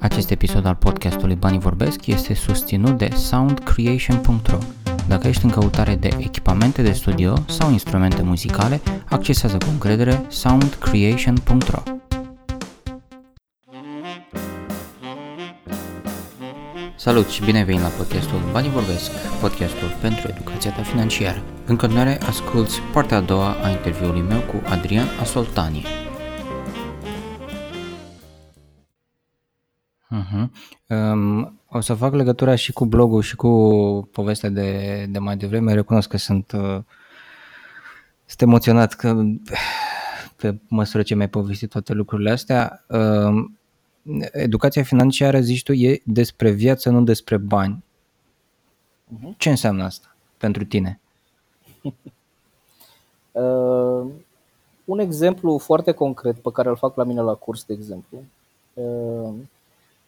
Acest episod al podcastului Banii Vorbesc este susținut de soundcreation.ro. Dacă ești în căutare de echipamente de studio sau instrumente muzicale, accesează cu încredere soundcreation.ro. Salut și bine venit la podcastul Banii Vorbesc, podcastul pentru educația ta financiară. În continuare, asculti partea a doua a interviului meu cu Adrian Asoltani. Uh-huh. Um, o să fac legătura și cu blogul și cu povestea de, de mai devreme. Recunosc că sunt, uh, sunt emoționat că pe măsură ce mi-ai povestit toate lucrurile astea. Uh, educația financiară, zici tu, e despre viață, nu despre bani. Uh-huh. Ce înseamnă asta pentru tine? uh, un exemplu foarte concret pe care îl fac la mine la curs, de exemplu. Uh,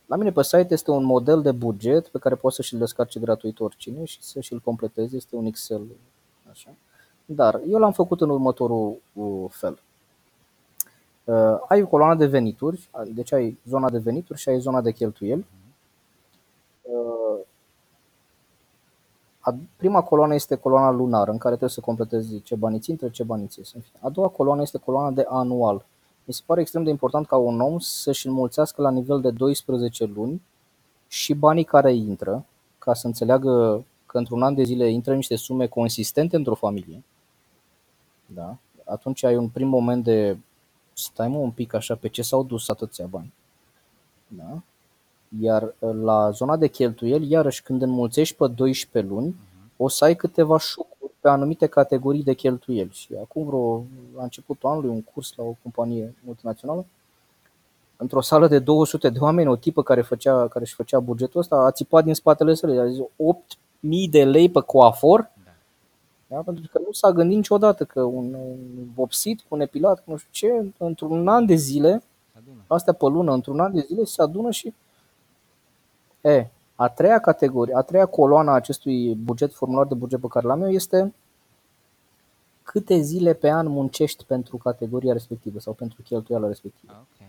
la mine pe site este un model de buget pe care poți să și-l descarce gratuit oricine și să și-l completeze. Este un Excel. Așa. Dar eu l-am făcut în următorul uh, fel. Uh, ai o coloană de venituri, deci ai zona de venituri și ai zona de cheltuieli. Uh, a, prima coloană este coloana lunară, în care trebuie să completezi ce bani ți intră, ce bani ți ies. A doua coloană este coloana de anual. Mi se pare extrem de important ca un om să-și înmulțească la nivel de 12 luni și banii care intră, ca să înțeleagă că într-un an de zile intră niște sume consistente într-o familie. Da? Atunci ai un prim moment de stai mă un pic așa, pe ce s-au dus atâția bani? Da? Iar uh, la zona de cheltuieli, iarăși când înmulțești pe 12 luni, o să ai câteva șocuri pe anumite categorii de cheltuieli. Și acum vreo, la începutul anului, un curs la o companie multinațională, într-o sală de 200 de oameni, o tipă care, făcea, care își făcea bugetul ăsta, a țipat din spatele sălii, a zis 8.000 de lei pe coafor, da? Pentru că nu s-a gândit niciodată că un, un vopsit cu un epilat, cu nu știu ce, într-un an de zile, astea pe lună, într-un an de zile se adună și... E, a treia categorie, a treia coloană a acestui buget, formular de buget pe care l-am eu este câte zile pe an muncești pentru categoria respectivă sau pentru cheltuiala respectivă. Okay.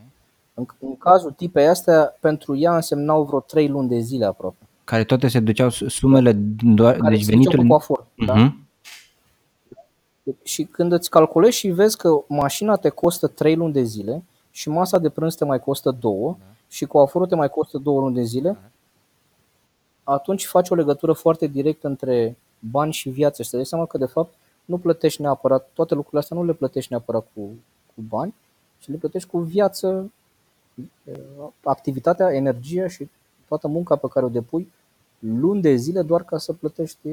În, în cazul tipei astea, pentru ea însemnau vreo 3 luni de zile aproape. Care toate se duceau sumele doar, care deci veniturile... Cu uh-huh. da? Mhm. Și când îți calculezi și vezi că mașina te costă 3 luni de zile și masa de prânz te mai costă 2 da. și coaforul te mai costă 2 luni de zile, da. atunci faci o legătură foarte directă între bani și viață și te dai seama că de fapt nu plătești neapărat, toate lucrurile astea nu le plătești neapărat cu, cu bani, ci le plătești cu viață, activitatea, energia și toată munca pe care o depui luni de zile doar ca să plătești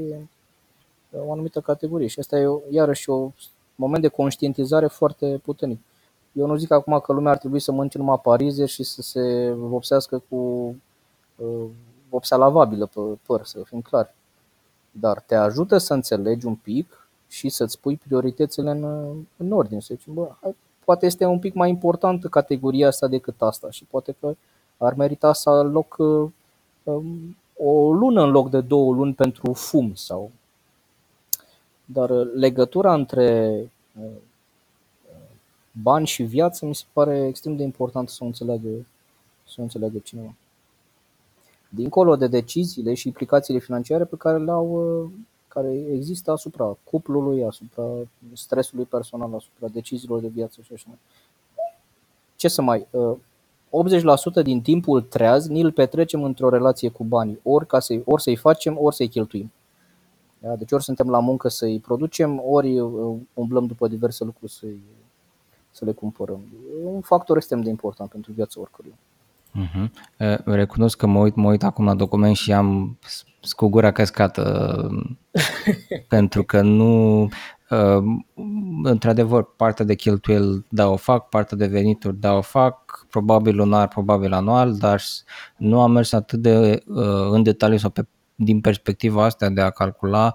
o anumită categorie. Și asta e iarăși un moment de conștientizare foarte puternic. Eu nu zic acum că lumea ar trebui să mănânce numai parize și să se vopsească cu uh, vopsea lavabilă pe păr, să fim clari. Dar te ajută să înțelegi un pic și să-ți pui prioritățile în, în ordine. Să zici, bă, hai, poate este un pic mai importantă categoria asta decât asta și poate că ar merita să aloc uh, um, o lună în loc de două luni pentru fum sau dar uh, legătura între uh, bani și viață mi se pare extrem de important să o înțeleagă, să o înțeleagă cineva. Dincolo de deciziile și implicațiile financiare pe care le au, uh, care există asupra cuplului, asupra stresului personal, asupra deciziilor de viață și așa mai. Ce să mai, 80% din timpul treaz ni îl petrecem într-o relație cu banii, ori, ca să ori să-i facem, ori să-i cheltuim. Da? Deci ori suntem la muncă să-i producem, ori uh, umblăm după diverse lucruri să, să le cumpărăm. E un factor extrem de important pentru viața oricăruia. Uh-huh. Recunosc că mă uit, mă uit acum la document și am cu gura căscată pentru că nu într-adevăr partea de cheltuieli da o fac, partea de venituri da o fac, probabil lunar, probabil anual, dar nu am mers atât de în detaliu sau pe din perspectiva asta de a calcula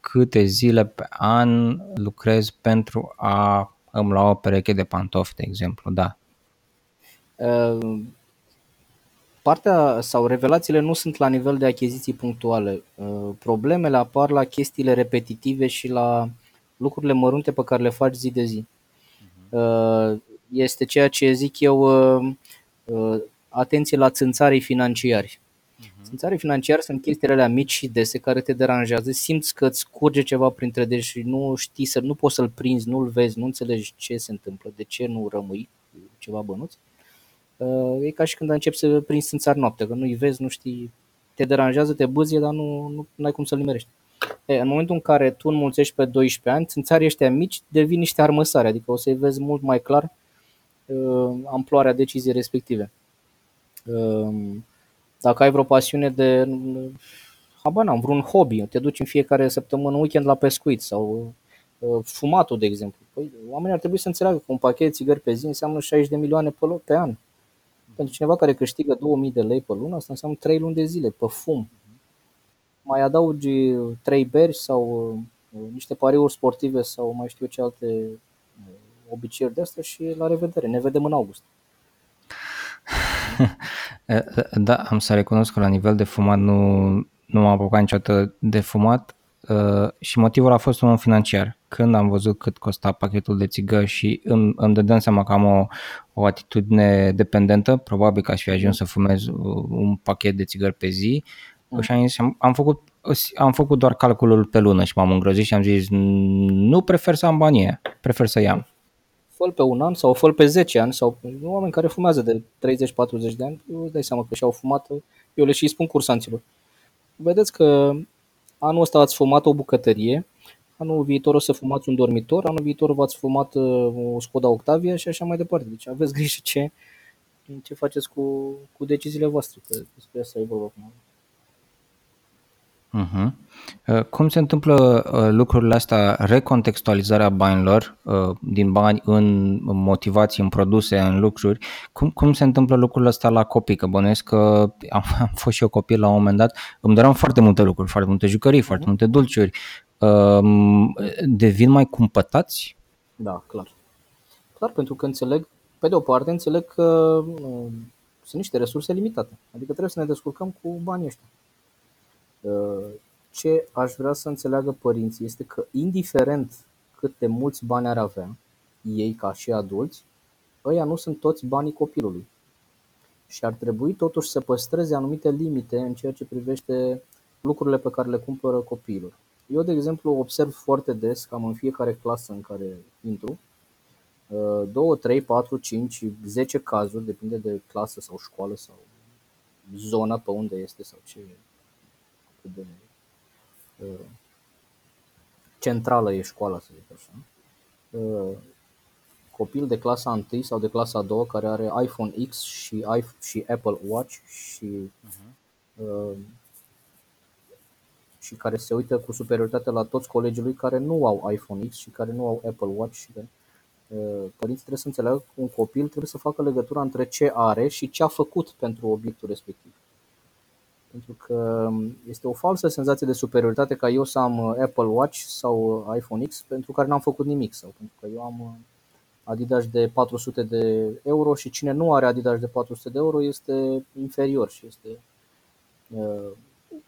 câte zile pe an lucrez pentru a îmi lua o pereche de pantofi, de exemplu, da. Ehm, partea sau revelațiile nu sunt la nivel de achiziții punctuale. Ehm, problemele apar la chestiile repetitive și la lucrurile mărunte pe care le faci zi de zi. Mhm. Ehm, este ceea ce zic eu atenție la țânțarii financiari. Țânțarii financiari sunt chestiile alea mici și dese care te deranjează, simți că îți curge ceva printre deși și nu știi, să, nu poți să-l prinzi, nu-l vezi, nu înțelegi ce se întâmplă, de ce nu rămâi ceva bănuți. Uh, e ca și când începi să prinzi țânțari noapte, că nu-i vezi, nu știi, te deranjează, te bâzie, dar nu, nu ai cum să-l nimerești. E, în momentul în care tu înmulțești pe 12 ani, țânțarii ăștia mici devin niște armăsare, adică o să-i vezi mult mai clar uh, amploarea deciziei respective. Uh, dacă ai vreo pasiune de, habar n-am, vreun hobby, te duci în fiecare săptămână weekend la pescuit sau uh, fumatul, de exemplu. Păi, oamenii ar trebui să înțeleagă că un pachet de țigări pe zi înseamnă 60 de milioane pe, pe an. Pentru cineva care câștigă 2000 de lei pe lună, asta înseamnă 3 luni de zile pe fum. Mai adaugi 3 beri sau uh, niște pariuri sportive sau mai știu ce alte uh, obiceiuri de astea și la revedere. Ne vedem în august. da, am să recunosc că la nivel de fumat nu, nu m-am apucat niciodată de fumat uh, și motivul a fost unul financiar. Când am văzut cât costa pachetul de țigări și îmi, îmi dădeam seama că am o, o atitudine dependentă, probabil că aș fi ajuns să fumez un pachet de țigări pe zi, mm. și am, zis, am, am făcut am făcut doar calculul pe lună și m-am îngrozit și am zis nu prefer să am banii prefer să iau fă pe un an sau fă pe 10 ani sau oameni care fumează de 30-40 de ani, îți dai seama că și-au fumat, eu le și spun cursanților. Vedeți că anul ăsta ați fumat o bucătărie, anul viitor o să fumați un dormitor, anul viitor v-ați fumat uh, o Skoda Octavia și așa mai departe. Deci aveți grijă ce, ce faceți cu, cu deciziile voastre, că despre asta e vorba acum. Uh-huh. Cum se întâmplă uh, lucrurile astea, recontextualizarea banilor uh, din bani în motivații, în produse, în lucruri, cum, cum se întâmplă lucrurile astea la copii? Că bănuiesc că am, am fost și eu copil la un moment dat, îmi doream foarte multe lucruri, foarte multe jucării, foarte multe dulciuri. Um, devin mai cumpătați? Da, clar. Clar, pentru că înțeleg, pe de o parte, înțeleg că sunt niște resurse limitate. Adică trebuie să ne descurcăm cu banii ăștia ce aș vrea să înțeleagă părinții este că indiferent cât de mulți bani ar avea ei ca și adulți, ăia nu sunt toți banii copilului. Și ar trebui totuși să păstreze anumite limite în ceea ce privește lucrurile pe care le cumpără copiilor. Eu, de exemplu, observ foarte des, cam în fiecare clasă în care intru, 2, 3, 4, 5, 10 cazuri, depinde de clasă sau școală sau zona pe unde este sau ce de uh, centrală e școala, să zic așa. Uh, copil de clasa 1 sau de clasa 2 care are iPhone X și, și Apple Watch și uh-huh. și care se uită cu superioritate la toți colegii lui care nu au iPhone X și care nu au Apple Watch și care, uh, părinții trebuie să înțeleagă că un copil trebuie să facă legătura între ce are și ce a făcut pentru obiectul respectiv. Pentru că este o falsă senzație de superioritate ca eu să am uh, Apple Watch sau uh, iPhone X pentru care n-am făcut nimic sau pentru că eu am uh, Adidas de 400 de euro și cine nu are Adidas de 400 de euro este inferior și este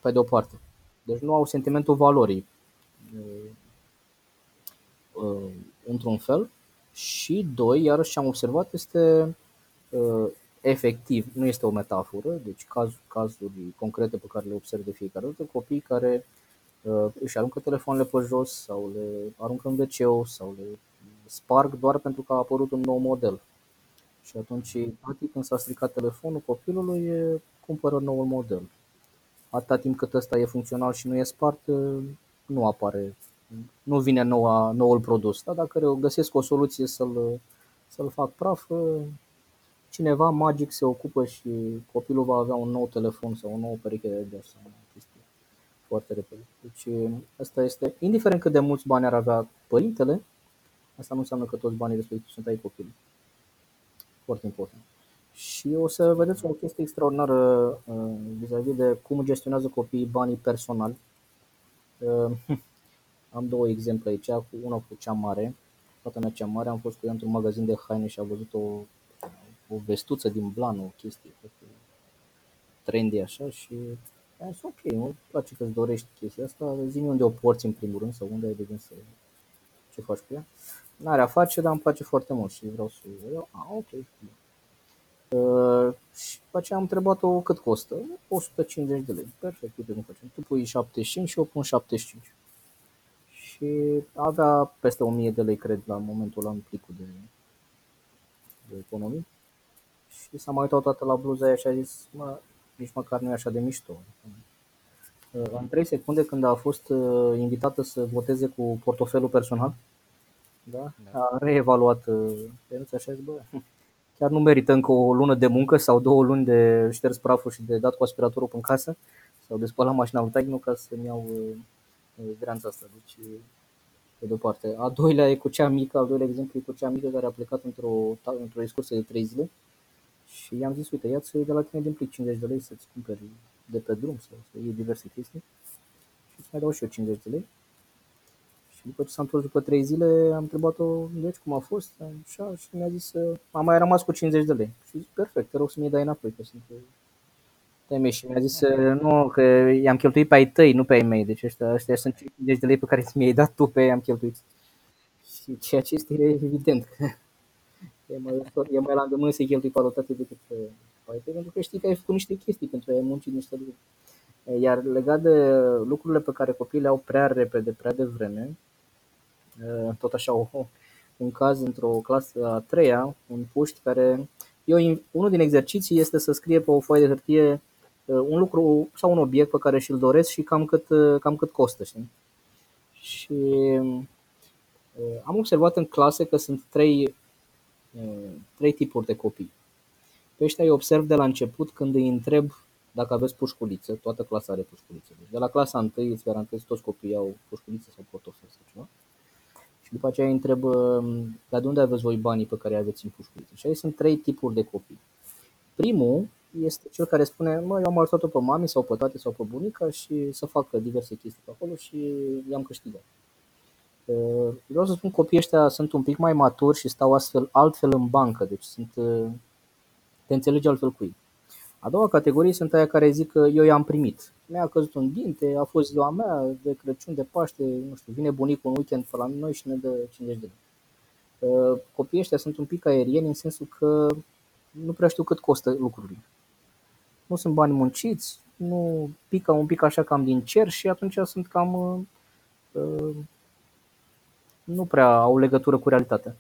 pe de o parte. Deci nu au sentimentul valorii într-un fel și doi, iarăși ce am observat este efectiv, nu este o metaforă, deci caz, cazuri concrete pe care le observ de fiecare dată, copii care uh, își aruncă telefoanele pe jos sau le aruncă în wc sau le sparg doar pentru că a apărut un nou model. Și atunci, practic, când s-a stricat telefonul copilului, cumpără noul model. Atâta timp cât ăsta e funcțional și nu e spart, uh, nu apare, nu vine noua, noul produs. Dar dacă găsesc o soluție să-l, să-l fac praf, uh, cineva magic se ocupă și copilul va avea un nou telefon sau o nouă pereche de deasă sau o chestie foarte repede. Deci asta este, indiferent cât de mulți bani ar avea părintele, asta nu înseamnă că toți banii respectivi sunt ai copilului. Foarte important. Și o să vedeți o chestie extraordinară uh, vis-a-vis de cum gestionează copiii banii personali. Uh, am două exemple aici, cu una cu cea mare, fata mea cea mare, am fost cu ea într-un magazin de haine și a văzut o o vestuță din blan, o chestie trendy așa și am zis, ok, mă place că-ți dorești chestia asta, zi unde o porți în primul rând sau unde ai de gând să ce faci cu ea. N-are a face, dar îmi place foarte mult și vreau să o iau. Ah, ok. Uh, și după aceea am întrebat-o cât costă. 150 de lei. Perfect, uite cum facem. Tu pui 75 și eu pun 75. Și avea peste 1000 de lei, cred, la momentul ăla în plicul de, de economii. Și s-a mai uitat toată la bluza aia și a zis, mă, nici măcar nu e așa de mișto. În 3 secunde, când a fost uh, invitată să voteze cu portofelul personal, da? da. a reevaluat perența uh, și a zis, bă, chiar nu merită încă o lună de muncă sau două luni de șters praful și de dat cu aspiratorul în casă sau de spălat mașina lui Tagnu ca să-mi iau uh, granța asta. Deci, pe de-o parte. A doilea e cu cea mică, al doilea exemplu e cu cea mică care a plecat într-o, într-o excursie de 3 zile și i-am zis, uite, ia-ți de la tine din plic 50 de lei să-ți cumperi de pe drum sau să iei diverse chestii și îți mai dau și eu 50 de lei. Și după ce s-a întors după 3 zile, am întrebat-o, deci cum a fost, așa, și mi-a zis, am mai rămas cu 50 de lei. Și zic, perfect, te rog să mi dai înapoi, că sunt ai mei și mi-a zis, nu, că i-am cheltuit pe ai tăi, nu pe ai mei, deci ăștia, ăștia sunt 50 de lei pe care mi-ai dat tu, pe ei am cheltuit. Și ceea ce este evident că e mai, ușor, e mai la îndemână să-i cheltui pe alotate decât pe ai tăi, pentru că știi că ai făcut niște chestii pentru a-i muncit niște lucruri. Iar legat de lucrurile pe care copiii le au prea repede, prea devreme, tot așa o, un caz într-o clasă a treia, un puști care, eu, unul din exerciții este să scrie pe o foaie de hârtie un lucru sau un obiect pe care și-l doresc și cam cât, cam cât costă. Știi? Și am observat în clase că sunt trei, trei tipuri de copii. Pe ăștia îi observ de la început când îi întreb dacă aveți pușculiță, toată clasa are pușculiță. Deci de la clasa 1 îți garantez toți copiii au pușculiță sau portofel sau ceva. Și după aceea îi întreb, dar de unde aveți voi banii pe care aveți în pușculiță? Și aici sunt trei tipuri de copii. Primul este cel care spune, mă, eu am ajutat-o pe mami sau pe tate sau pe bunica și să facă diverse chestii pe acolo și i-am câștigat. Vreau să spun copiii ăștia sunt un pic mai maturi și stau astfel altfel în bancă, deci sunt, te înțelegi altfel cu ei. A doua categorie sunt aia care zic că eu i-am primit. Mi-a căzut un dinte, a fost ziua mea de Crăciun, de Paște, nu știu, vine bunicul un weekend pe la noi și ne dă 50 de lei. Copiii ăștia sunt un pic aerieni în sensul că nu prea știu cât costă lucrurile nu sunt bani munciți, nu pică un pic așa cam din cer și atunci sunt cam uh, nu prea au legătură cu realitatea.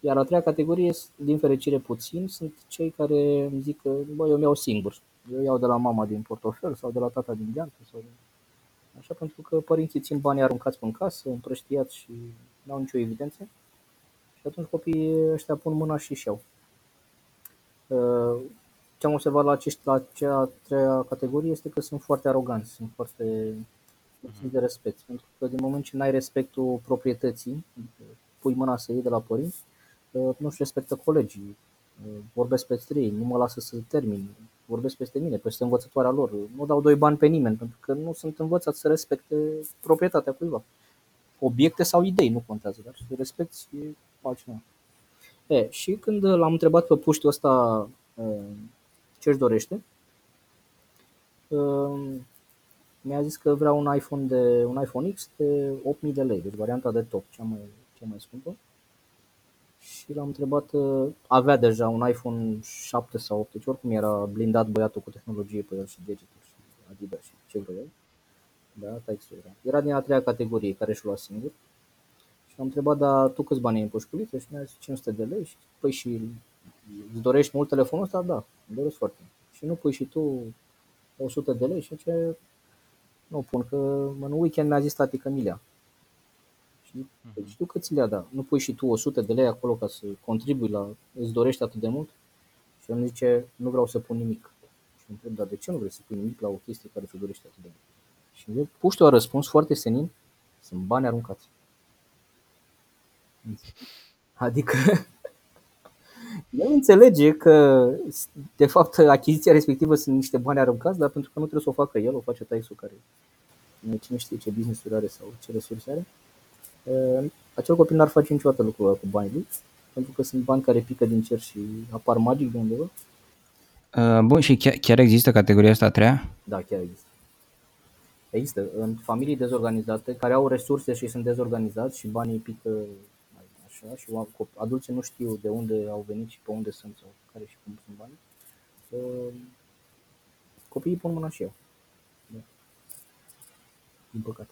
Iar a treia categorie, din fericire puțin, sunt cei care îmi zic că bă, eu mi-au singur. Eu iau de la mama din portofel sau de la tata din geantă. Sau... Așa pentru că părinții țin banii aruncați în casă, împrăștiați și nu au nicio evidență. Și atunci copiii ăștia pun mâna și și-au. Uh, ce am observat la, acești, la cea treia categorie este că sunt foarte aroganți, sunt foarte puțin de respect. Pentru că din moment ce n-ai respectul proprietății, pui mâna să iei de la părinți, nu-și respectă colegii, vorbesc peste ei, nu mă lasă să termin, vorbesc peste mine, peste învățătoarea lor, nu dau doi bani pe nimeni, pentru că nu sunt învățați să respecte proprietatea cuiva. Obiecte sau idei, nu contează, dar să respecti e altceva. E, și când l-am întrebat pe puștiul ăsta ce își dorește. Ehm, mi-a zis că vrea un iPhone, de, un iPhone X de 8000 de lei, deci varianta de top, cea mai, cea mai scumpă. Și l-am întrebat, ă, avea deja un iPhone 7 sau 8, deci oricum era blindat băiatul cu tehnologie pe el și gadgeturi și Adidas și ce vrea el. Da, textul era. Era din a treia categorie care și lua singur. Și am întrebat, dar tu câți bani ai în pușculiță? Și mi-a zis 500 de lei. Și, păi și îți dorești mult telefonul ăsta? Da, îmi doresc foarte mult. Și nu pui și tu 100 de lei și ce nu pun, că în weekend mi-a zis tati că mi le Și uh-huh. știu că ți le da. Nu pui și tu 100 de lei acolo ca să contribui la, îți dorești atât de mult? Și îmi zice, nu vreau să pun nimic. Și îmi întreb, dar de ce nu vrei să pui nimic la o chestie care ți-o dorește atât de mult? Și puștiu a răspuns foarte senin, sunt bani aruncați. Adică el înțelege că, de fapt, achiziția respectivă sunt niște bani aruncați, dar pentru că nu trebuie să o facă el, o face Taisu care cine știe ce business are sau ce resurse are. Uh, acel copil n-ar face niciodată lucrul ăla cu banii lui, pentru că sunt bani care pică din cer și apar magic de undeva. Uh, bun, și chiar, chiar există categoria asta a treia? Da, chiar există. Există. În familii dezorganizate, care au resurse și sunt dezorganizați și banii pică așa și adulții nu știu de unde au venit și pe unde sunt sau care și cum sunt banii. copiii pun mâna și eu. Da. Din păcate.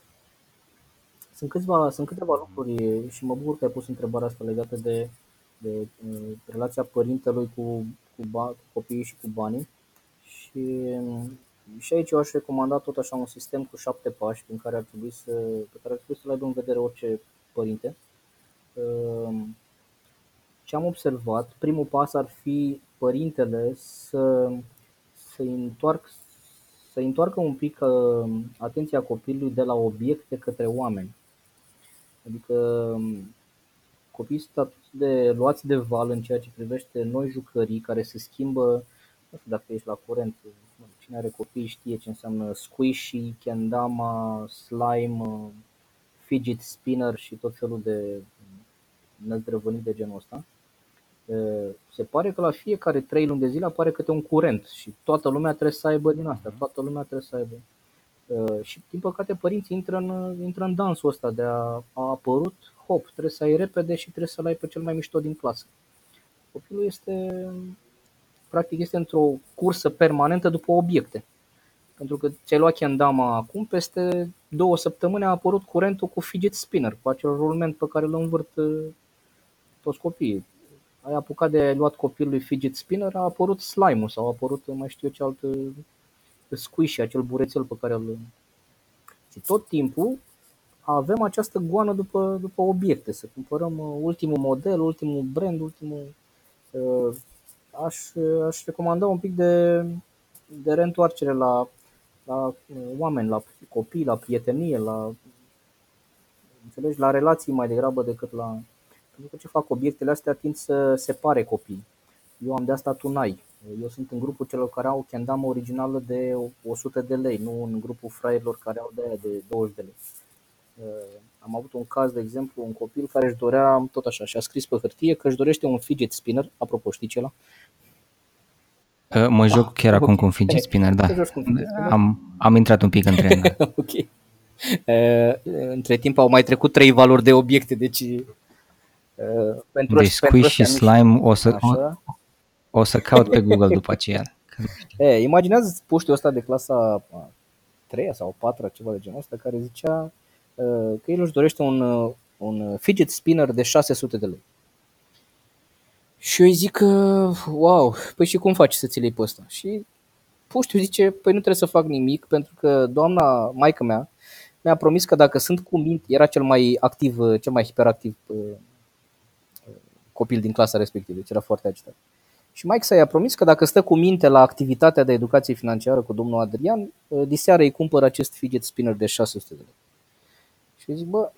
Sunt, câțiva, sunt câteva lucruri și mă bucur că ai pus întrebarea asta legată de, de uh, relația părintelui cu, cu, ba, cu copiii și cu banii. Și, și aici eu aș recomanda tot așa un sistem cu șapte pași prin care ar trebui să, pe care ar trebui să le aibă în vedere orice părinte. Uh, ce am observat, primul pas ar fi părintele să, să întoarcă să întoarcă un pic uh, atenția copilului de la obiecte către oameni. Adică um, copiii sunt atât de luați de val în ceea ce privește noi jucării care se schimbă, nu știu dacă ești la curent, cine are copii știe ce înseamnă squishy, kendama, slime, fidget spinner și tot felul de năzdrăvăniri de genul ăsta. Se pare că la fiecare trei luni de zile apare câte un curent și toată lumea trebuie să aibă din asta, toată lumea trebuie să aibă. Și din păcate părinții intră în, intră în dansul ăsta de a, a apărut, hop, trebuie să ai repede și trebuie să-l ai pe cel mai mișto din clasă. Copilul este, practic este într-o cursă permanentă după obiecte. Pentru că ți-ai luat kendama acum, peste două săptămâni a apărut curentul cu fidget spinner, cu acel rulment pe care îl învârt toți copiii. Ai apucat de ai luat copilului fidget spinner, a apărut slime-ul sau a apărut mai știu eu ce altă squishy, acel burețel pe care îl... Și tot timpul avem această goană după, după obiecte, să cumpărăm uh, ultimul model, ultimul brand, ultimul... Uh, aș, aș recomanda un pic de, de reîntoarcere la, la uh, oameni, la copii, la prietenie, la, înțelegi, la relații mai degrabă decât la, pentru că ce fac obiectele astea tind să separe copii. Eu am de asta tunai. Eu sunt în grupul celor care au kendama originală de 100 de lei, nu în grupul fraierilor care au de aia de 20 de lei. Uh, am avut un caz, de exemplu, un copil care își dorea, tot așa, și a scris pe hârtie că își dorește un fidget spinner, apropo, știi ce la? Uh, mă joc ah, chiar okay. acum cu un fidget spinner, da. Am, am intrat un pic în tren. Da. ok. Uh, între timp au mai trecut trei valori de obiecte, deci Uh, pentru deci squish și slime o să, o, o să caut pe Google după aceea. E, imaginează puștiul ăsta de clasa 3 sau 4 ceva de genul ăsta care zicea uh, că el își dorește un, uh, un fidget spinner de 600 de lei. Și eu îi zic, wow, păi și cum faci să ți le pe ăsta? Și puștiul zice, păi nu trebuie să fac nimic pentru că doamna, maică mea, mi-a promis că dacă sunt cu minte, era cel mai activ, cel mai hiperactiv copil din clasa respectivă, deci era foarte agitat. Și Mike s-a promis că dacă stă cu minte la activitatea de educație financiară cu domnul Adrian, ă, diseară îi cumpără acest fidget spinner de 600 de lei. Și eu zic, bă,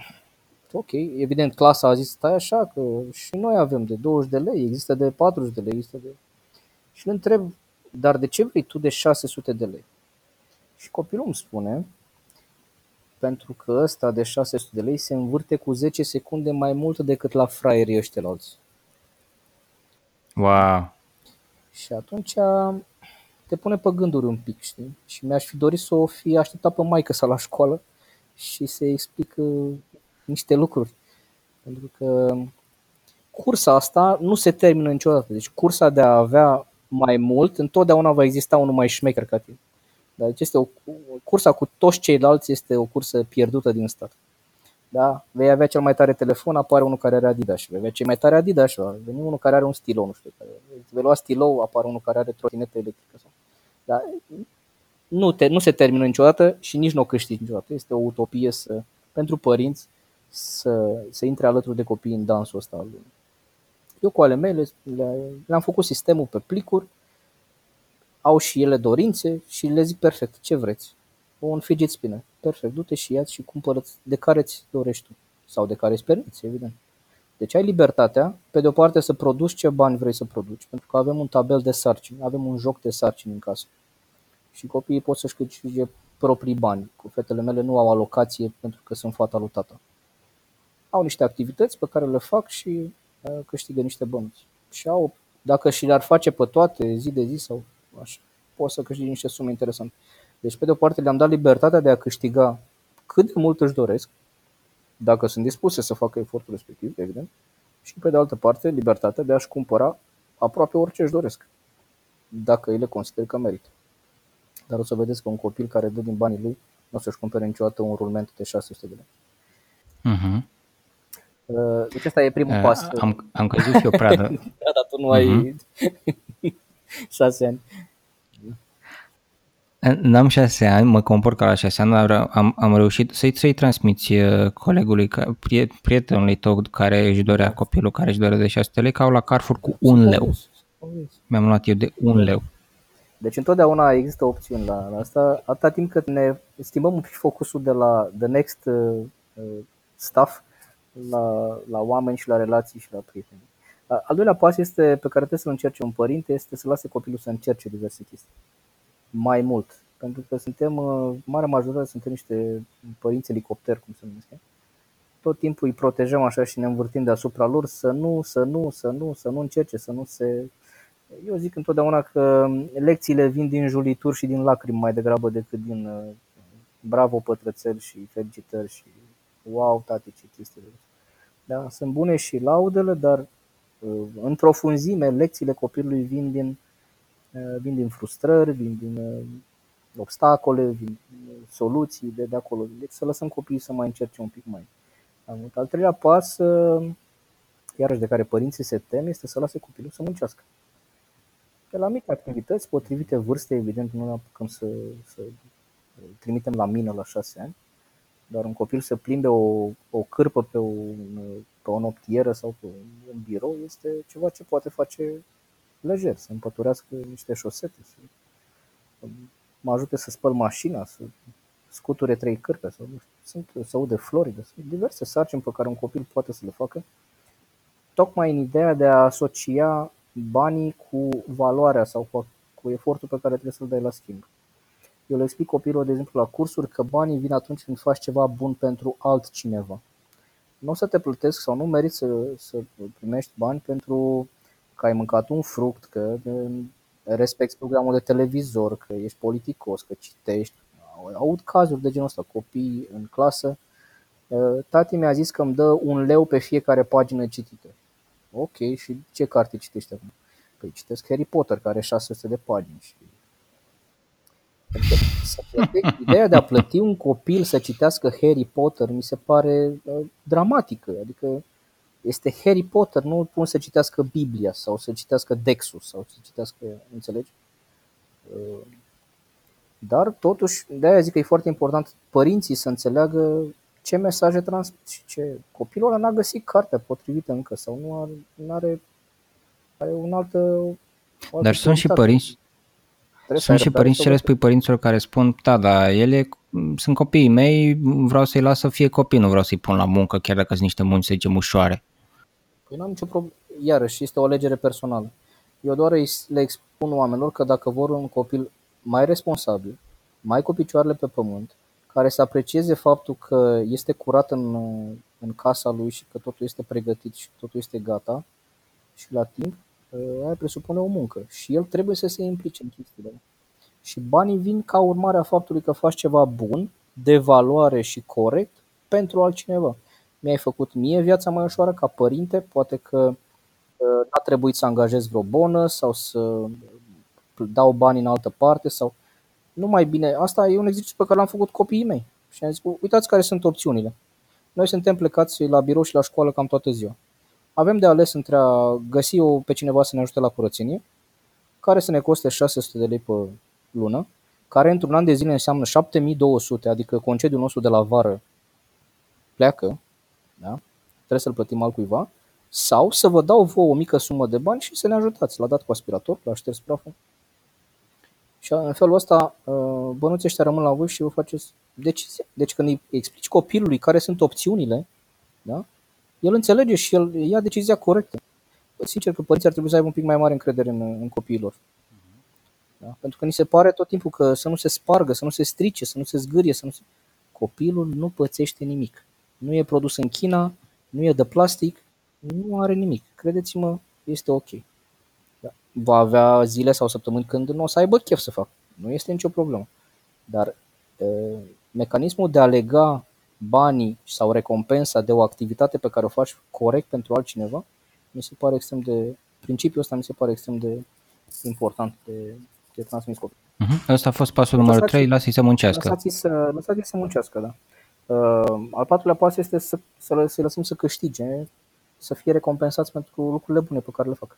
ok, evident clasa a zis, stai așa, că și noi avem de 20 de lei, există de 40 de lei, există de... Și îl întreb, dar de ce vrei tu de 600 de lei? Și copilul îmi spune, pentru că ăsta de 600 de lei se învârte cu 10 secunde mai mult decât la fraierii ăștia la alții. Wow! Și atunci te pune pe gânduri un pic, știi? Și mi-aș fi dorit să o fi așteptat pe maică sa la școală și să explic uh, niște lucruri. Pentru că cursa asta nu se termină niciodată. Deci cursa de a avea mai mult, întotdeauna va exista unul mai șmecher ca tine. Dar deci este o, cursa cu toți ceilalți este o cursă pierdută din start. Da? Vei avea cel mai tare telefon, apare unul care are Adidas. Vei avea cel mai tare Adidas, va veni unul care are un stilou, nu știu. Care, vei lua stilou, apare unul care are trotinetă electrică. Sau. Da? Nu, te, nu se termină niciodată și nici nu o câștigi niciodată. Este o utopie să, pentru părinți să, să intre alături de copii în dansul ăsta Eu cu ale mele le, le-am făcut sistemul pe plicuri, au și ele dorințe și le zic perfect, ce vreți? Un fidget spinner. Perfect, du-te și ia și cumpără de care îți dorești tu sau de care îți permiți, evident. Deci ai libertatea, pe de o parte, să produci ce bani vrei să produci, pentru că avem un tabel de sarcini, avem un joc de sarcini în casă. Și copiii pot să-și câștige proprii bani. Cu fetele mele nu au alocație pentru că sunt fata lui tata. Au niște activități pe care le fac și uh, câștigă niște bănuți. Și au, dacă și le-ar face pe toate, zi de zi sau așa, pot să câștige niște sume interesante. Deci, pe de o parte, le-am dat libertatea de a câștiga cât de mult își doresc, dacă sunt dispuse să facă efortul respectiv, evident, și pe de altă parte, libertatea de a-și cumpăra aproape orice își doresc. dacă ele consider că merită. Dar o să vedeți că un copil care dă din banii lui nu o să-și cumpere niciodată un rulment de 600 de lei. Uh-huh. Deci ăsta e primul Uh, pas. am, am căzut și eu pradă. da, dar tu nu ai șase ani. N-am șase ani, mă compor ca la șase ani, dar am, am reușit să-i, să-i transmiți uh, colegului, ca- prie- prietenului tău care își dorea, copilul care își dorea de 600 lei, că au la Carrefour cu un leu. Convins, convins. Mi-am luat eu de un leu. Deci întotdeauna există opțiuni la, la asta, atâta timp cât ne schimbăm un pic focusul de la the next uh, uh, stuff la, la oameni și la relații și la prieteni. A- Al doilea pas este, pe care trebuie să-l încerce un părinte este să lase copilul să încerce diverse chestii. Mai mult. Pentru că suntem, uh, marea majoritate, suntem niște părinți elicopter, cum se numesc. Tot timpul îi protejăm așa și ne învârtim deasupra lor să nu, să nu, să nu, să nu încerce, să nu se eu zic întotdeauna că lecțiile vin din julituri și din lacrimi mai degrabă decât din uh, bravo pătrățel și felicitări și wow tati ce chestii. Da, sunt bune și laudele, dar uh, în profunzime lecțiile copilului vin din, uh, vin din frustrări, vin din uh, obstacole, vin din uh, soluții de, de acolo. Deci să lăsăm copiii să mai încerce un pic mai, mai mult. Al treilea pas, uh, iarăși de care părinții se tem, este să lase copilul să muncească de la mici activități potrivite vârstei, evident nu ne apucăm să, să trimitem la mină la șase ani, dar un copil să plimbe o, o cârpă pe, un, pe o noptieră sau pe un birou este ceva ce poate face lejer, să împăturească niște șosete, să mă ajute să spăl mașina, să scuture trei cârpe, sau nu știu, sunt, să ude floride, sunt diverse sarcini pe care un copil poate să le facă, tocmai în ideea de a asocia banii cu valoarea sau cu, cu efortul pe care trebuie să-l dai la schimb. Eu le explic copilul, de exemplu, la cursuri că banii vin atunci când faci ceva bun pentru altcineva. Nu o să te plătesc sau nu meriți să, să primești bani pentru că ai mâncat un fruct, că respecti programul de televizor, că ești politicos, că citești. Aud cazuri de genul ăsta, copii în clasă. Tati mi-a zis că îmi dă un leu pe fiecare pagină citită. Ok, și ce carte citești acum? Păi citesc Harry Potter, care are 600 de pagini. Și... Adică să plătești, ideea de a plăti un copil să citească Harry Potter mi se pare uh, dramatică. Adică este Harry Potter, nu îl pun să citească Biblia sau să citească Dexus sau să citească, înțelegi? Uh, dar totuși, de aia zic că e foarte important părinții să înțeleagă ce mesaje transmit și ce... Copilul ăla n-a găsit cartea potrivită încă sau nu are, nu are, are un altă... O altă Dar sunt și prioritate. părinți, Trebuie să sunt ai și răbdare părinți să ce o le spui părinților care spun, da, da, ele sunt copiii mei, vreau să-i las să fie copii, nu vreau să-i pun la muncă, chiar dacă sunt niște munci, să zicem, ușoare. Păi n-am nicio problemă. Iarăși, este o alegere personală. Eu doar îi- le expun oamenilor că dacă vor un copil mai responsabil, mai cu picioarele pe pământ, care să aprecieze faptul că este curat în, în casa lui și că totul este pregătit și totul este gata și la timp, ă, aia presupune o muncă și el trebuie să se implice în chestiile alea. Și banii vin ca urmare a faptului că faci ceva bun, de valoare și corect pentru altcineva. Mi-ai făcut mie viața mai ușoară ca părinte, poate că uh, n-a trebuit să angajez vreo bonă sau să dau bani în altă parte sau nu mai bine. Asta e un exercițiu pe care l-am făcut copiii mei. Și am zis, uitați care sunt opțiunile. Noi suntem plecați la birou și la școală cam toată ziua. Avem de ales între a găsi o, pe cineva să ne ajute la curățenie, care să ne coste 600 de lei pe lună, care într-un an de zile înseamnă 7200, adică concediul nostru de la vară pleacă, da? trebuie să-l plătim altcuiva, sau să vă dau vouă o mică sumă de bani și să ne ajutați. L-a dat cu aspirator, l-a șters praful. Și în felul ăsta, uh, bănuții ăștia rămân la voi și vă faceți decizia. Deci când îi explici copilului care sunt opțiunile, da? el înțelege și el ia decizia corectă. Sincer că părinții ar trebui să aibă un pic mai mare încredere în, în copiilor. Da? Pentru că ni se pare tot timpul că să nu se spargă, să nu se strice, să nu se zgârie, să nu se... Copilul nu pățește nimic. Nu e produs în China, nu e de plastic, nu are nimic. Credeți-mă, este ok. Da. Va avea zile sau săptămâni când nu o să aibă chef să facă. Nu este nicio problemă. Dar e, mecanismul de a lega banii sau recompensa de o activitate pe care o faci corect pentru altcineva, mi se pare extrem de, principiul ăsta mi se pare extrem de, important de, de transmis copii. Uh-huh. Ăsta a fost pasul numărul 3, lasă-i să muncească. Lăsați-i să, lăsați să muncească, da. Uh, al patrulea pas este să, să, să lăsăm să câștige, să fie recompensați pentru lucrurile bune pe care le fac.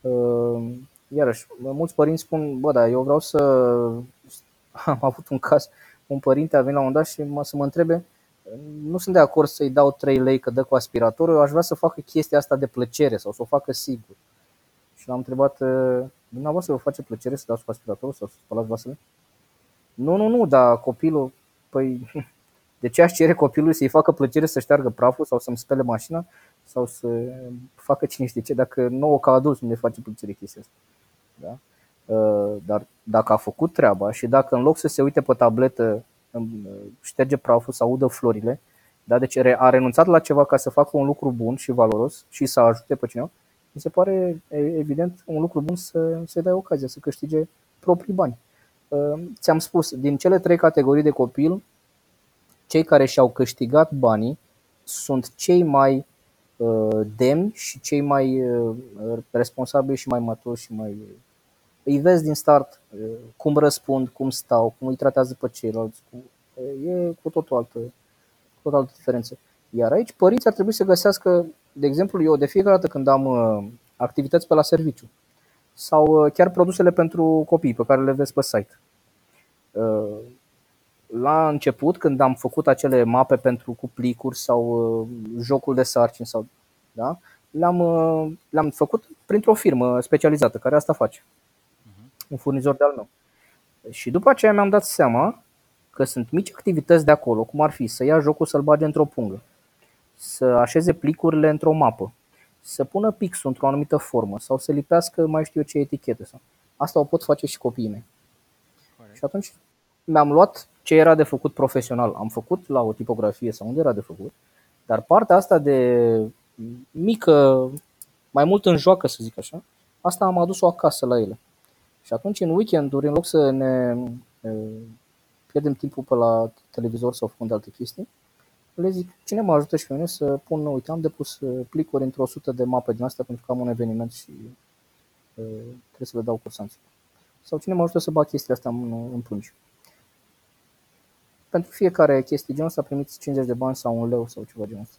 Uh, iarăși, mulți părinți spun, bă, da, eu vreau să... Am avut un caz, un părinte a venit la un dat și mă, să mă întrebe, nu sunt de acord să-i dau 3 lei că dă cu aspiratorul, eu aș vrea să facă chestia asta de plăcere sau să o facă sigur. Și l-am întrebat, dumneavoastră vă face plăcere să dați cu aspiratorul sau să spălați vasele? Nu, nu, nu, dar copilul, păi de ce aș cere copilului să-i facă plăcere să șteargă praful sau să-mi spele mașina sau să facă cine știe ce, dacă nouă ca adult nu ne face plăcere chestia asta. Da? Dar dacă a făcut treaba și dacă în loc să se uite pe tabletă șterge praful, să audă florile, da? deci a renunțat la ceva ca să facă un lucru bun și valoros și să ajute pe cineva, mi se pare evident un lucru bun să, să dai ocazia să câștige proprii bani. Ți-am spus, din cele trei categorii de copil, cei care și-au câștigat banii sunt cei mai demni și cei mai responsabili și mai maturi și mai îi vezi din start cum răspund, cum stau, cum îi tratează pe ceilalți. E cu totul altă, cu totul altă diferență. Iar aici părinții ar trebui să găsească, de exemplu, eu de fiecare dată când am activități pe la serviciu sau chiar produsele pentru copii pe care le vezi pe site. La început, când am făcut acele mape pentru cu plicuri sau jocul de sarcini sau da, le-am, le-am făcut printr-o firmă specializată care asta face un furnizor de-al meu. Și după aceea mi-am dat seama că sunt mici activități de acolo, cum ar fi să ia jocul să-l bage într-o pungă, să așeze plicurile într-o mapă, să pună pixul într-o anumită formă sau să lipească mai știu eu ce etichete. Sau. Asta o pot face și copiii mei. Corect. Și atunci mi-am luat ce era de făcut profesional. Am făcut la o tipografie sau unde era de făcut, dar partea asta de mică, mai mult în joacă să zic așa, asta am adus-o acasă la ele. Și atunci, în weekenduri, în loc să ne pierdem timpul pe la televizor sau făcând alte chestii, le zic, cine mă ajută și pe mine să pun, uite, am depus plicuri într-o sută de mape din astea pentru că am un eveniment și trebuie să le dau cursanții. Sau cine mă ajută să bag chestiile astea în, în pungi. Pentru fiecare chestie genul ăsta primiți 50 de bani sau un leu sau ceva genul ăsta.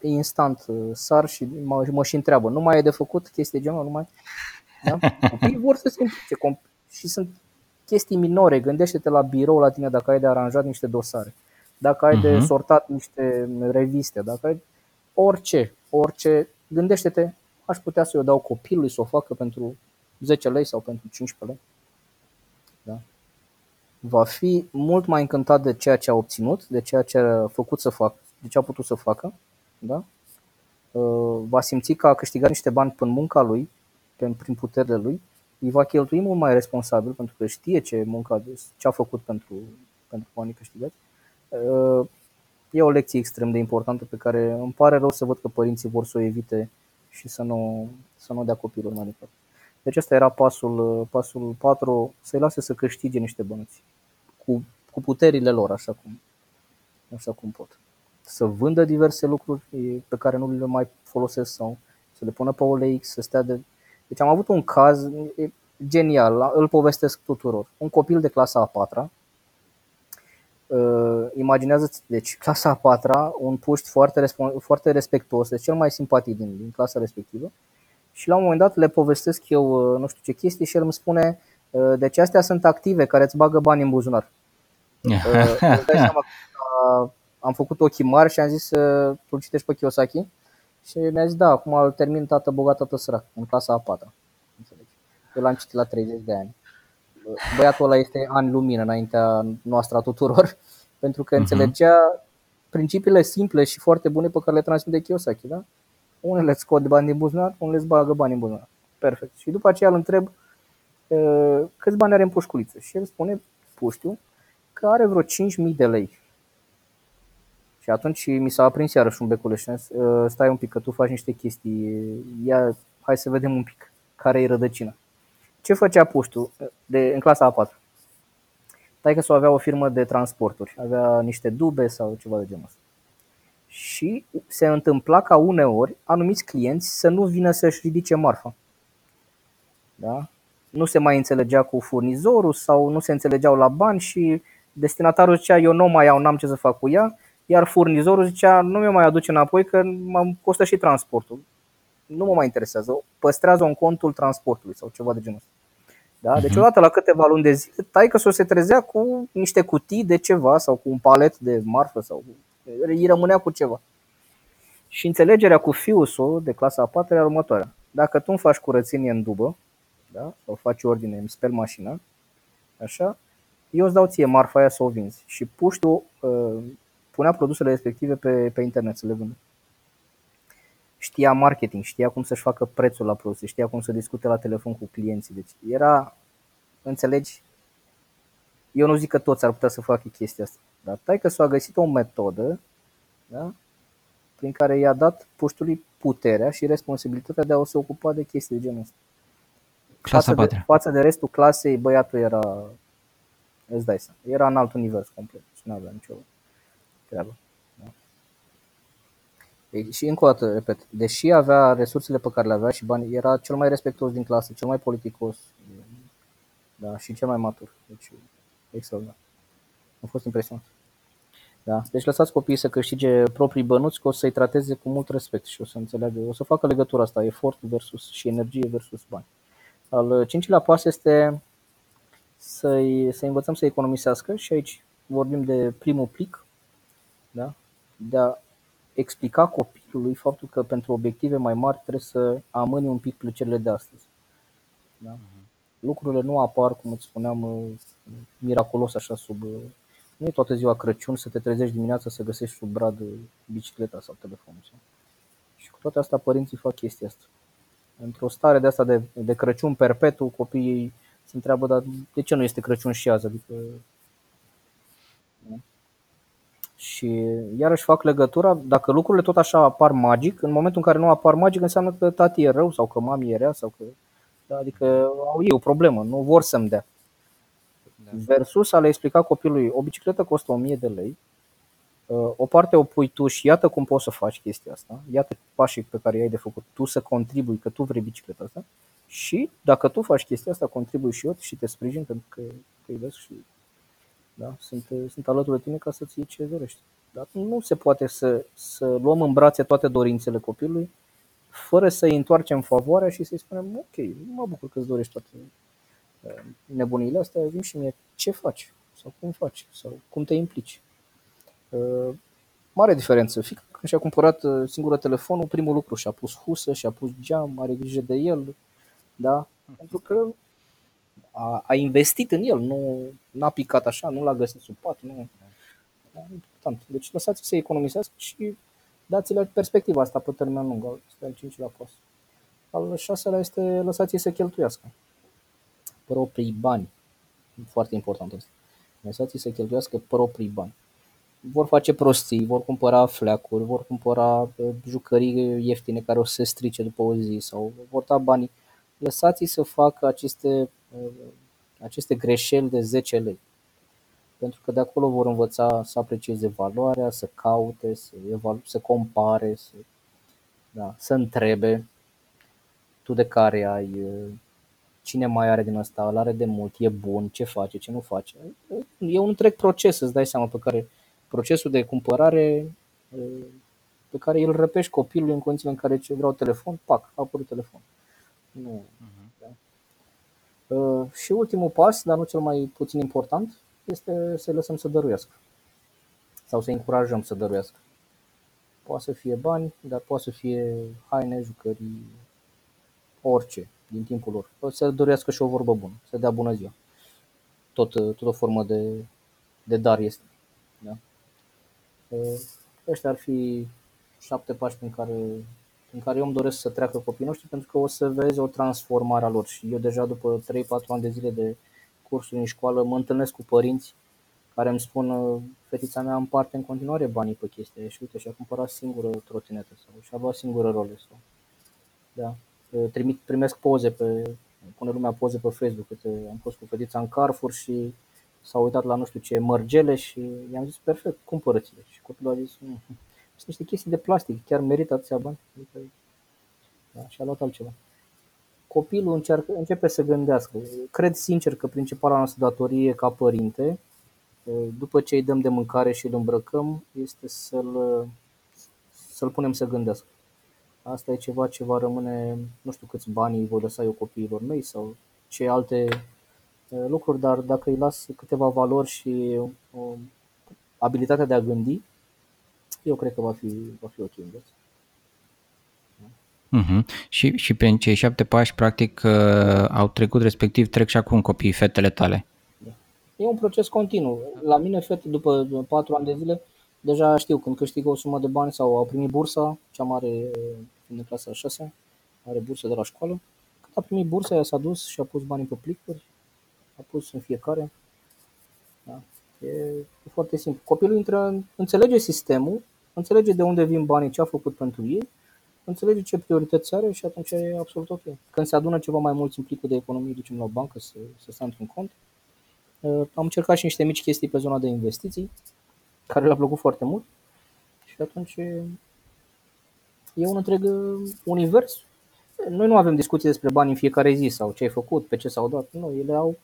E instant, sar și mă, mă și întreabă, nu mai e de făcut chestie genul, nu mai... Da? Copiii vor să se implice și sunt chestii minore. Gândește-te la birou la tine dacă ai de aranjat niște dosare, dacă ai uh-huh. de mhm. sortat niște reviste, dacă ai orice, orice. Gândește-te, aș putea să-i o dau copilului să o facă pentru 10 lei sau pentru 15 lei. Da? Va fi mult mai încântat de ceea ce a obținut, de ceea ce a făcut să facă, de ce a putut să facă. Da? Uh, va simți că a câștigat niște bani prin munca lui prin puterile lui, îi va cheltui mult mai responsabil pentru că știe ce muncă, ce a făcut pentru, pentru banii câștigați. Uh, e o lecție extrem de importantă pe care îmi pare rău să văd că părinții vor să o evite și să nu, să nu dea copilul mai departe. Deci ăsta era pasul, pasul 4, să-i lase să câștige niște bănuți cu, cu puterile lor, așa cum, așa cum pot. Să vândă diverse lucruri pe care nu le mai folosesc sau să le pună pe OLX, să stea de deci am avut un caz genial, îl povestesc tuturor. Un copil de clasa a patra, uh, imaginează deci clasa a patra, un puști foarte, foarte respectuos, deci cel mai simpatic din, din clasa respectivă. Și la un moment dat le povestesc eu uh, nu știu ce chestii și el îmi spune uh, deci astea sunt active care îți bagă bani în buzunar. uh, am făcut ochii mari și am zis tu citești pe Kiyosaki? Și mi-a zis, da, acum îl termin tată bogat, tată sărac, în clasa a patra. Înțelegi? Eu l-am citit la 30 de ani. Băiatul ăla este ani lumină înaintea noastră a tuturor, pentru că uh-huh. înțelegea principiile simple și foarte bune pe care le transmite Kiyosaki, da? Unele îți scot bani din buzunar, unele îți bagă bani în buzunar. Perfect. Și după aceea îl întreb câți bani are în pușculiță. Și el spune, puștiu, că are vreo 5.000 de lei și atunci mi s-a aprins iarăși un beculeș. Ă, stai un pic că tu faci niște chestii, ia, hai să vedem un pic care e rădăcina. Ce făcea puștul de, în clasa a 4? Tai că avea o firmă de transporturi, avea niște dube sau ceva de genul ăsta. Și se întâmpla ca uneori anumiți clienți să nu vină să-și ridice marfa. Da? Nu se mai înțelegea cu furnizorul sau nu se înțelegeau la bani și destinatarul zicea eu nu mai iau, n-am ce să fac cu ea, iar furnizorul zicea nu mi mai aduce înapoi că mă costă și transportul. Nu mă mai interesează, păstrează un contul transportului sau ceva de genul ăsta. Da? Deci odată la câteva luni de zile, tai că se trezea cu niște cutii de ceva sau cu un palet de marfă sau îi rămânea cu ceva. Și înțelegerea cu fiul de clasa a 4 era următoarea. Dacă tu îmi faci curățenie în dubă, da? sau faci ordine, îmi speli mașina, așa, eu îți dau ție marfa aia să o vinzi. Și puștul uh, punea produsele respective pe, pe internet să le vândă. Știa marketing, știa cum să-și facă prețul la produse, știa cum să discute la telefon cu clienții. Deci era, înțelegi, eu nu zic că toți ar putea să facă chestia asta, dar tai că s-a găsit o metodă da? prin care i-a dat puștului puterea și responsabilitatea de a se ocupa de chestii de genul ăsta. Clasa față, de, față de restul clasei, băiatul era, îți dai seama, era în alt univers complet și nu avea nicio treabă. Da? Și încă o dată, repet, deși avea resursele pe care le avea și bani, era cel mai respectuos din clasă, cel mai politicos da, și cel mai matur. Deci, extraordinar. Am fost impresionat. Da? Deci lăsați copiii să câștige proprii bănuți, că o să-i trateze cu mult respect și o să înțeleagă, o să facă legătura asta, efort versus și energie versus bani. Al cincilea pas este să-i, să învățăm să economisească și aici vorbim de primul plic, da? de a explica copilului faptul că pentru obiective mai mari trebuie să amâni un pic plăcerile de astăzi. Da? Mhm. Lucrurile nu apar, cum îți spuneam, miraculos așa sub... Nu e toată ziua Crăciun să te trezești dimineața să găsești sub brad bicicleta sau telefonul. Sau? Și cu toate astea părinții fac chestia asta într-o stare de asta de, de Crăciun perpetu, copiii se întreabă, dar de ce nu este Crăciun și azi? Adică, și iarăși fac legătura, dacă lucrurile tot așa apar magic, în momentul în care nu apar magic înseamnă că tati e rău sau că mami e rea sau că... Da, adică au ei o problemă, nu vor să-mi dea. Da. Versus a le explica copilului, o bicicletă costă 1000 de lei, Uh, o parte o pui tu și iată cum poți să faci chestia asta, iată pașii pe care i-ai de făcut, tu să contribui că tu vrei bicicleta asta și dacă tu faci chestia asta, contribui și eu și te sprijin pentru că, că vezi și da, sunt, sunt alături de tine ca să-ți iei ce dorești. Dar nu se poate să, să luăm în brațe toate dorințele copilului fără să-i întoarcem favoarea și să-i spunem ok, mă bucur că îți dorești toate uh, nebunile astea, vin și mie ce faci sau cum faci sau cum te implici. Uh, mare diferență. Fica când și-a cumpărat uh, singură telefonul, primul lucru și-a pus husă, și-a pus geam, are grijă de el, da? Pentru că a, a investit în el, nu n-a picat așa, nu l-a găsit sub pat, nu. Da, important. Deci lăsați să economisească și dați-le perspectiva asta pe termen lung. Asta e al cincilea pas. Al șaselea este lăsați să cheltuiască. Proprii bani. Foarte important asta. Lăsați să cheltuiască proprii bani vor face prostii, vor cumpăra fleacuri, vor cumpăra uh, jucării ieftine care o să se strice după o zi sau vor da banii. Lăsați-i să facă aceste, uh, aceste greșeli de 10 lei. Pentru că de acolo vor învăța să aprecieze valoarea, să caute, să, evalu- să compare, să, da, să întrebe tu de care ai, uh, cine mai are din asta, îl are de mult, e bun, ce face, ce nu face. E un întreg proces, îți dai seama, pe care procesul de cumpărare pe care îl răpești copilului în condițiile în care ce vreau telefon, pac, a apărut telefon. Nu. Uh-huh. Da? și ultimul pas, dar nu cel mai puțin important, este să-i lăsăm să dăruiască. Sau să încurajăm să dăruiască. Poate să fie bani, dar poate să fie haine, jucării, orice din timpul lor. Poate să dăruiască și o vorbă bună, să dea bună ziua. Tot, tot o formă de, de dar este. Da? Ăștia ar fi șapte pași prin care, prin care eu îmi doresc să treacă copiii noștri pentru că o să vezi o transformare a lor și eu deja după 3-4 ani de zile de cursuri în școală mă întâlnesc cu părinți care îmi spun fetița mea împarte în continuare banii pe chestia și uite și-a cumpărat singură trotinetă sau și-a luat singură role sau da. Trimit, primesc poze pe, pune lumea poze pe Facebook, uite, am fost cu fetița în Carrefour și s-a uitat la nu știu ce mărgele și i-am zis perfect, cumpărăți-le. Și copilul a zis, nu, sunt niște chestii de plastic, chiar merită atâția bani. Adică, da, și a luat altceva. copilul încearcă, începe să gândească. Cred sincer că principala noastră datorie ca părinte, după ce îi dăm de mâncare și îl îmbrăcăm, este să-l, să-l punem să gândească. Asta e ceva ce va rămâne, nu știu câți bani voi lăsa eu copiilor mei sau ce alte lucruri, dar dacă îi las câteva valori și o abilitatea de a gândi, eu cred că va fi, va fi ok în viață. Uh-huh. Și, și prin cei șapte pași, practic, uh, au trecut, respectiv trec și acum copiii, fetele tale. Da. E un proces continuu. La mine, fete, după patru ani de zile, deja știu când câștigă o sumă de bani sau au primit bursa, cea mare fiind în clasa 6, are bursă de la școală. Când a primit bursa, ea s-a dus și a pus banii pe plicuri, a pus în fiecare. Da. E, e foarte simplu. Copilul intră, înțelege sistemul, înțelege de unde vin banii, ce a făcut pentru ei înțelege ce priorități are și atunci e absolut ok. Când se adună ceva mai mulți în plicul de economie, ducem la o bancă să, să stea într-un cont. Uh, am încercat și niște mici chestii pe zona de investiții, care le-a plăcut foarte mult și atunci e un întreg uh, univers. Noi nu avem discuții despre bani în fiecare zi sau ce ai făcut, pe ce s-au dat. Nu, ele au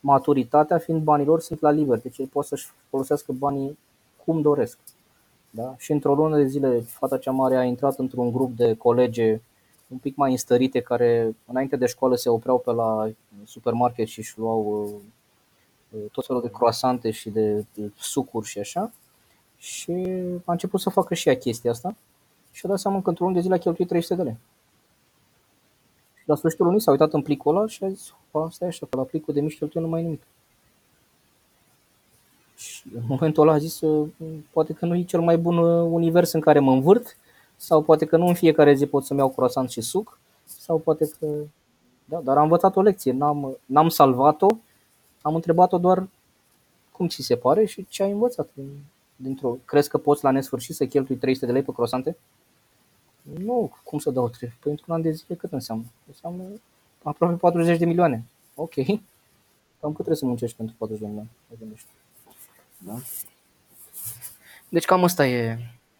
maturitatea fiind banilor sunt la liber, deci ei pot să-și folosească banii cum doresc. Da? Și într-o lună de zile, fata cea mare a intrat într-un grup de colege un pic mai înstărite care înainte de școală se opreau pe la supermarket și își luau uh, tot felul de croasante și de sucuri și așa. Și a început să facă și ea chestia asta și a dat seama că într-o lună de zile a cheltuit 300 de lei. Și la sfârșitul lunii s-a uitat în plicul ăla și a zis, asta e așa, că la plicul de mici cheltuie nu mai nimic. Și în momentul ăla a zis, poate că nu e cel mai bun uh, univers în care mă învârt, sau poate că nu în fiecare zi pot să-mi iau croissant și suc, sau poate că... Da, dar am învățat o lecție, n-am, n-am salvat-o, am întrebat-o doar cum ți se pare și ce ai învățat dintr-o... Crezi că poți la nesfârșit să cheltui 300 de lei pe croissante? Nu, cum să dau 3? Păi într-un an de zile cât înseamnă? Înseamnă aproape 40 de milioane. Ok. Cam cât trebuie să muncești pentru 40 de milioane? Da? Deci cam asta e,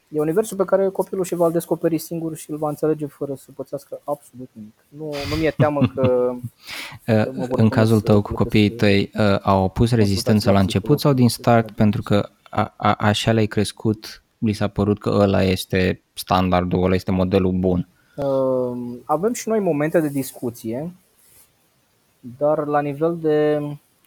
e universul pe care copilul și va descoperi singur și îl va înțelege fără să pățească absolut nimic. Nu, nu mi-e teamă că... în cazul tău cu copiii tăi, uh, au pus rezistență la început sau din start pentru că a, a, așa le-ai crescut, li s-a părut că ăla este standardul, ăla este modelul bun? Uh, avem și noi momente de discuție, dar la nivel de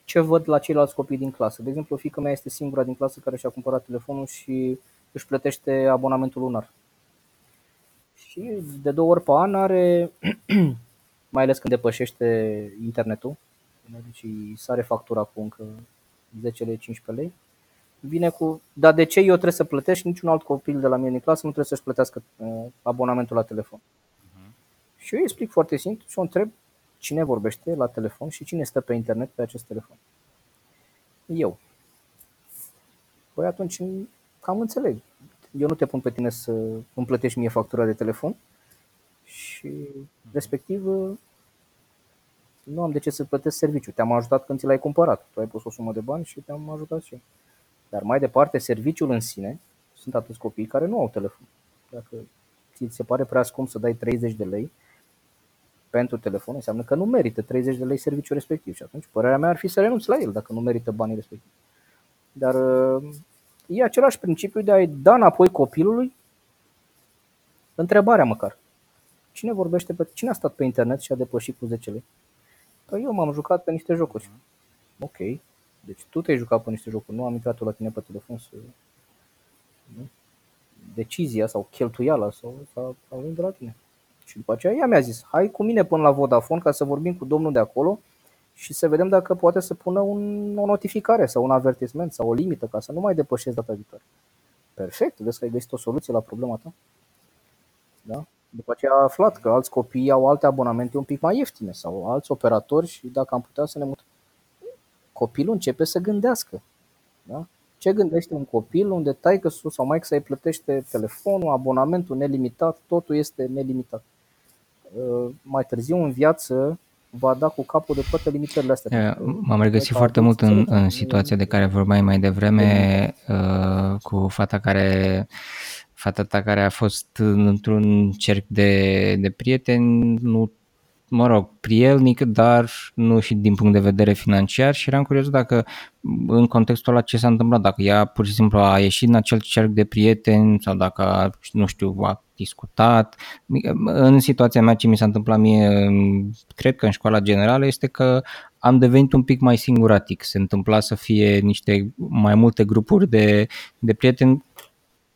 ce văd la ceilalți copii din clasă. De exemplu, fiica mea este singura din clasă care și-a cumpărat telefonul și își plătește abonamentul lunar. Și de două ori pe an are, mai ales când depășește internetul, deci sare factura cu încă 10 lei, 15 lei, vine cu, dar de ce eu trebuie să plătesc niciun alt copil de la mine din clasă nu trebuie să-și plătească uh, abonamentul la telefon. Uh-huh. Și eu îi explic foarte simplu și o întreb Cine vorbește la telefon și cine stă pe internet pe acest telefon? Eu. Păi atunci cam înțeleg. Eu nu te pun pe tine să îmi plătești mie factura de telefon și respectiv nu am de ce să plătesc serviciu. Te-am ajutat când ți l-ai cumpărat. Tu ai pus o sumă de bani și te-am ajutat și eu. Dar mai departe, serviciul în sine, sunt atâți copii care nu au telefon. Dacă ți se pare prea scump să dai 30 de lei, pentru telefon, înseamnă că nu merită 30 de lei serviciul respectiv și atunci părerea mea ar fi să renunți la el dacă nu merită banii respectivi. Dar uh, e același principiu de a-i da înapoi copilului întrebarea măcar. Cine vorbește pe, cine a stat pe internet și a depășit cu 10 lei? Păi eu m-am jucat pe niște jocuri. Ok. Deci tu te-ai jucat pe niște jocuri, nu am intrat la tine pe telefon să... Nu? Decizia sau cheltuiala sau, sau, sau de la tine. Și după aceea ea mi-a zis, hai cu mine până la Vodafone ca să vorbim cu domnul de acolo și să vedem dacă poate să pună un, o notificare sau un avertisment sau o limită ca să nu mai depășesc data viitoare. Perfect, vezi că ai găsit o soluție la problema ta. Da? După aceea a aflat că alți copii au alte abonamente un pic mai ieftine sau alți operatori și dacă am putea să ne mutăm. Copilul începe să gândească. Da? Ce gândește un copil unde taică sus sau mai să îi plătește telefonul, abonamentul nelimitat, totul este nelimitat. Uh, mai târziu în viață va da cu capul de toate limitările astea. M-am regăsit foarte mult în, în situația de care vorbeai mai devreme uh, cu fata care fata ta care a fost într-un cerc de, de prieteni, nu mă rog, prielnic, dar nu și din punct de vedere financiar și eram curios dacă în contextul ăla ce s-a întâmplat, dacă ea pur și simplu a ieșit în acel cerc de prieteni sau dacă, nu știu, a discutat. În situația mea ce mi s-a întâmplat mie, cred că în școala generală, este că am devenit un pic mai singuratic. Se întâmpla să fie niște mai multe grupuri de, de prieteni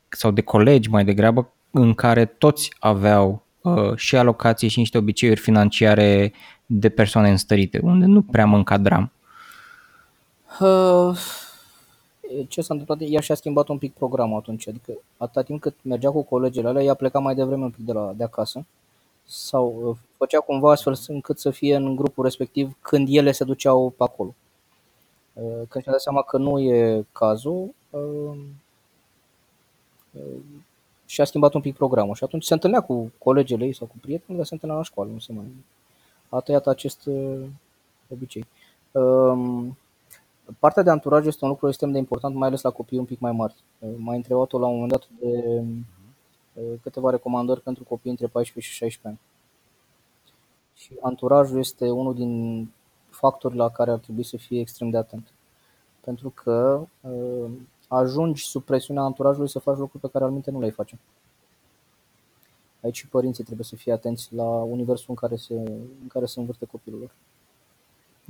sau de colegi mai degrabă în care toți aveau uh, și alocații și niște obiceiuri financiare de persoane înstărite, unde nu prea mă încadram. Uh, ce s-a întâmplat? Ea și-a schimbat un pic programul atunci, adică atâta timp cât mergea cu colegele alea, ea pleca mai devreme un pic de, la, de acasă sau uh, făcea cumva astfel încât să fie în grupul respectiv când ele se duceau pe acolo. Uh, când și-a dat seama că nu e cazul, uh, și-a schimbat un pic programul și atunci se întâlnea cu colegele ei sau cu prietenii, dar se întâlnea la școală, nu se mai... A tăiat acest obicei. Um, partea de anturaj este un lucru extrem de important, mai ales la copii un pic mai mari. M-a întrebat-o la un moment dat de câteva recomandări pentru copii între 14 și 16 ani. Și anturajul este unul din factorii la care ar trebui să fie extrem de atent. Pentru că uh, ajungi sub presiunea anturajului să faci lucruri pe care alminte nu le-ai face. Aici și părinții trebuie să fie atenți la universul în care se, în care se învârte copilul lor.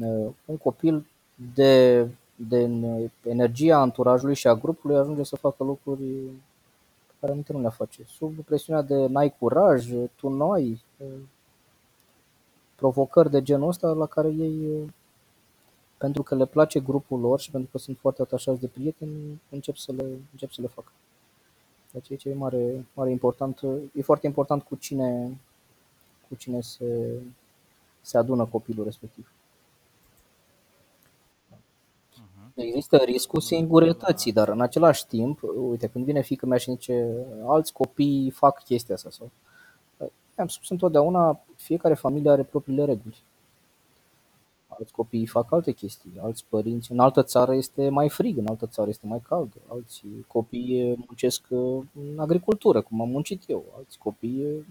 Uh, un copil de, de energia anturajului și a grupului ajunge să facă lucruri care aminte nu le face. Sub presiunea de n-ai curaj, tu nu ai provocări de genul ăsta la care ei, pentru că le place grupul lor și pentru că sunt foarte atașați de prieteni, încep să le, încep să le facă. Deci aici e mare, mare important, e foarte important cu cine, cu cine se, se adună copilul respectiv. Există riscul singurătății, dar în același timp, uite, când vine fică mea și zice alți copii fac chestia asta sau am spus întotdeauna, fiecare familie are propriile reguli. Alți copii fac alte chestii, alți părinți. În altă țară este mai frig, în altă țară este mai cald. Alți copii muncesc în agricultură, cum am muncit eu. Alți copii,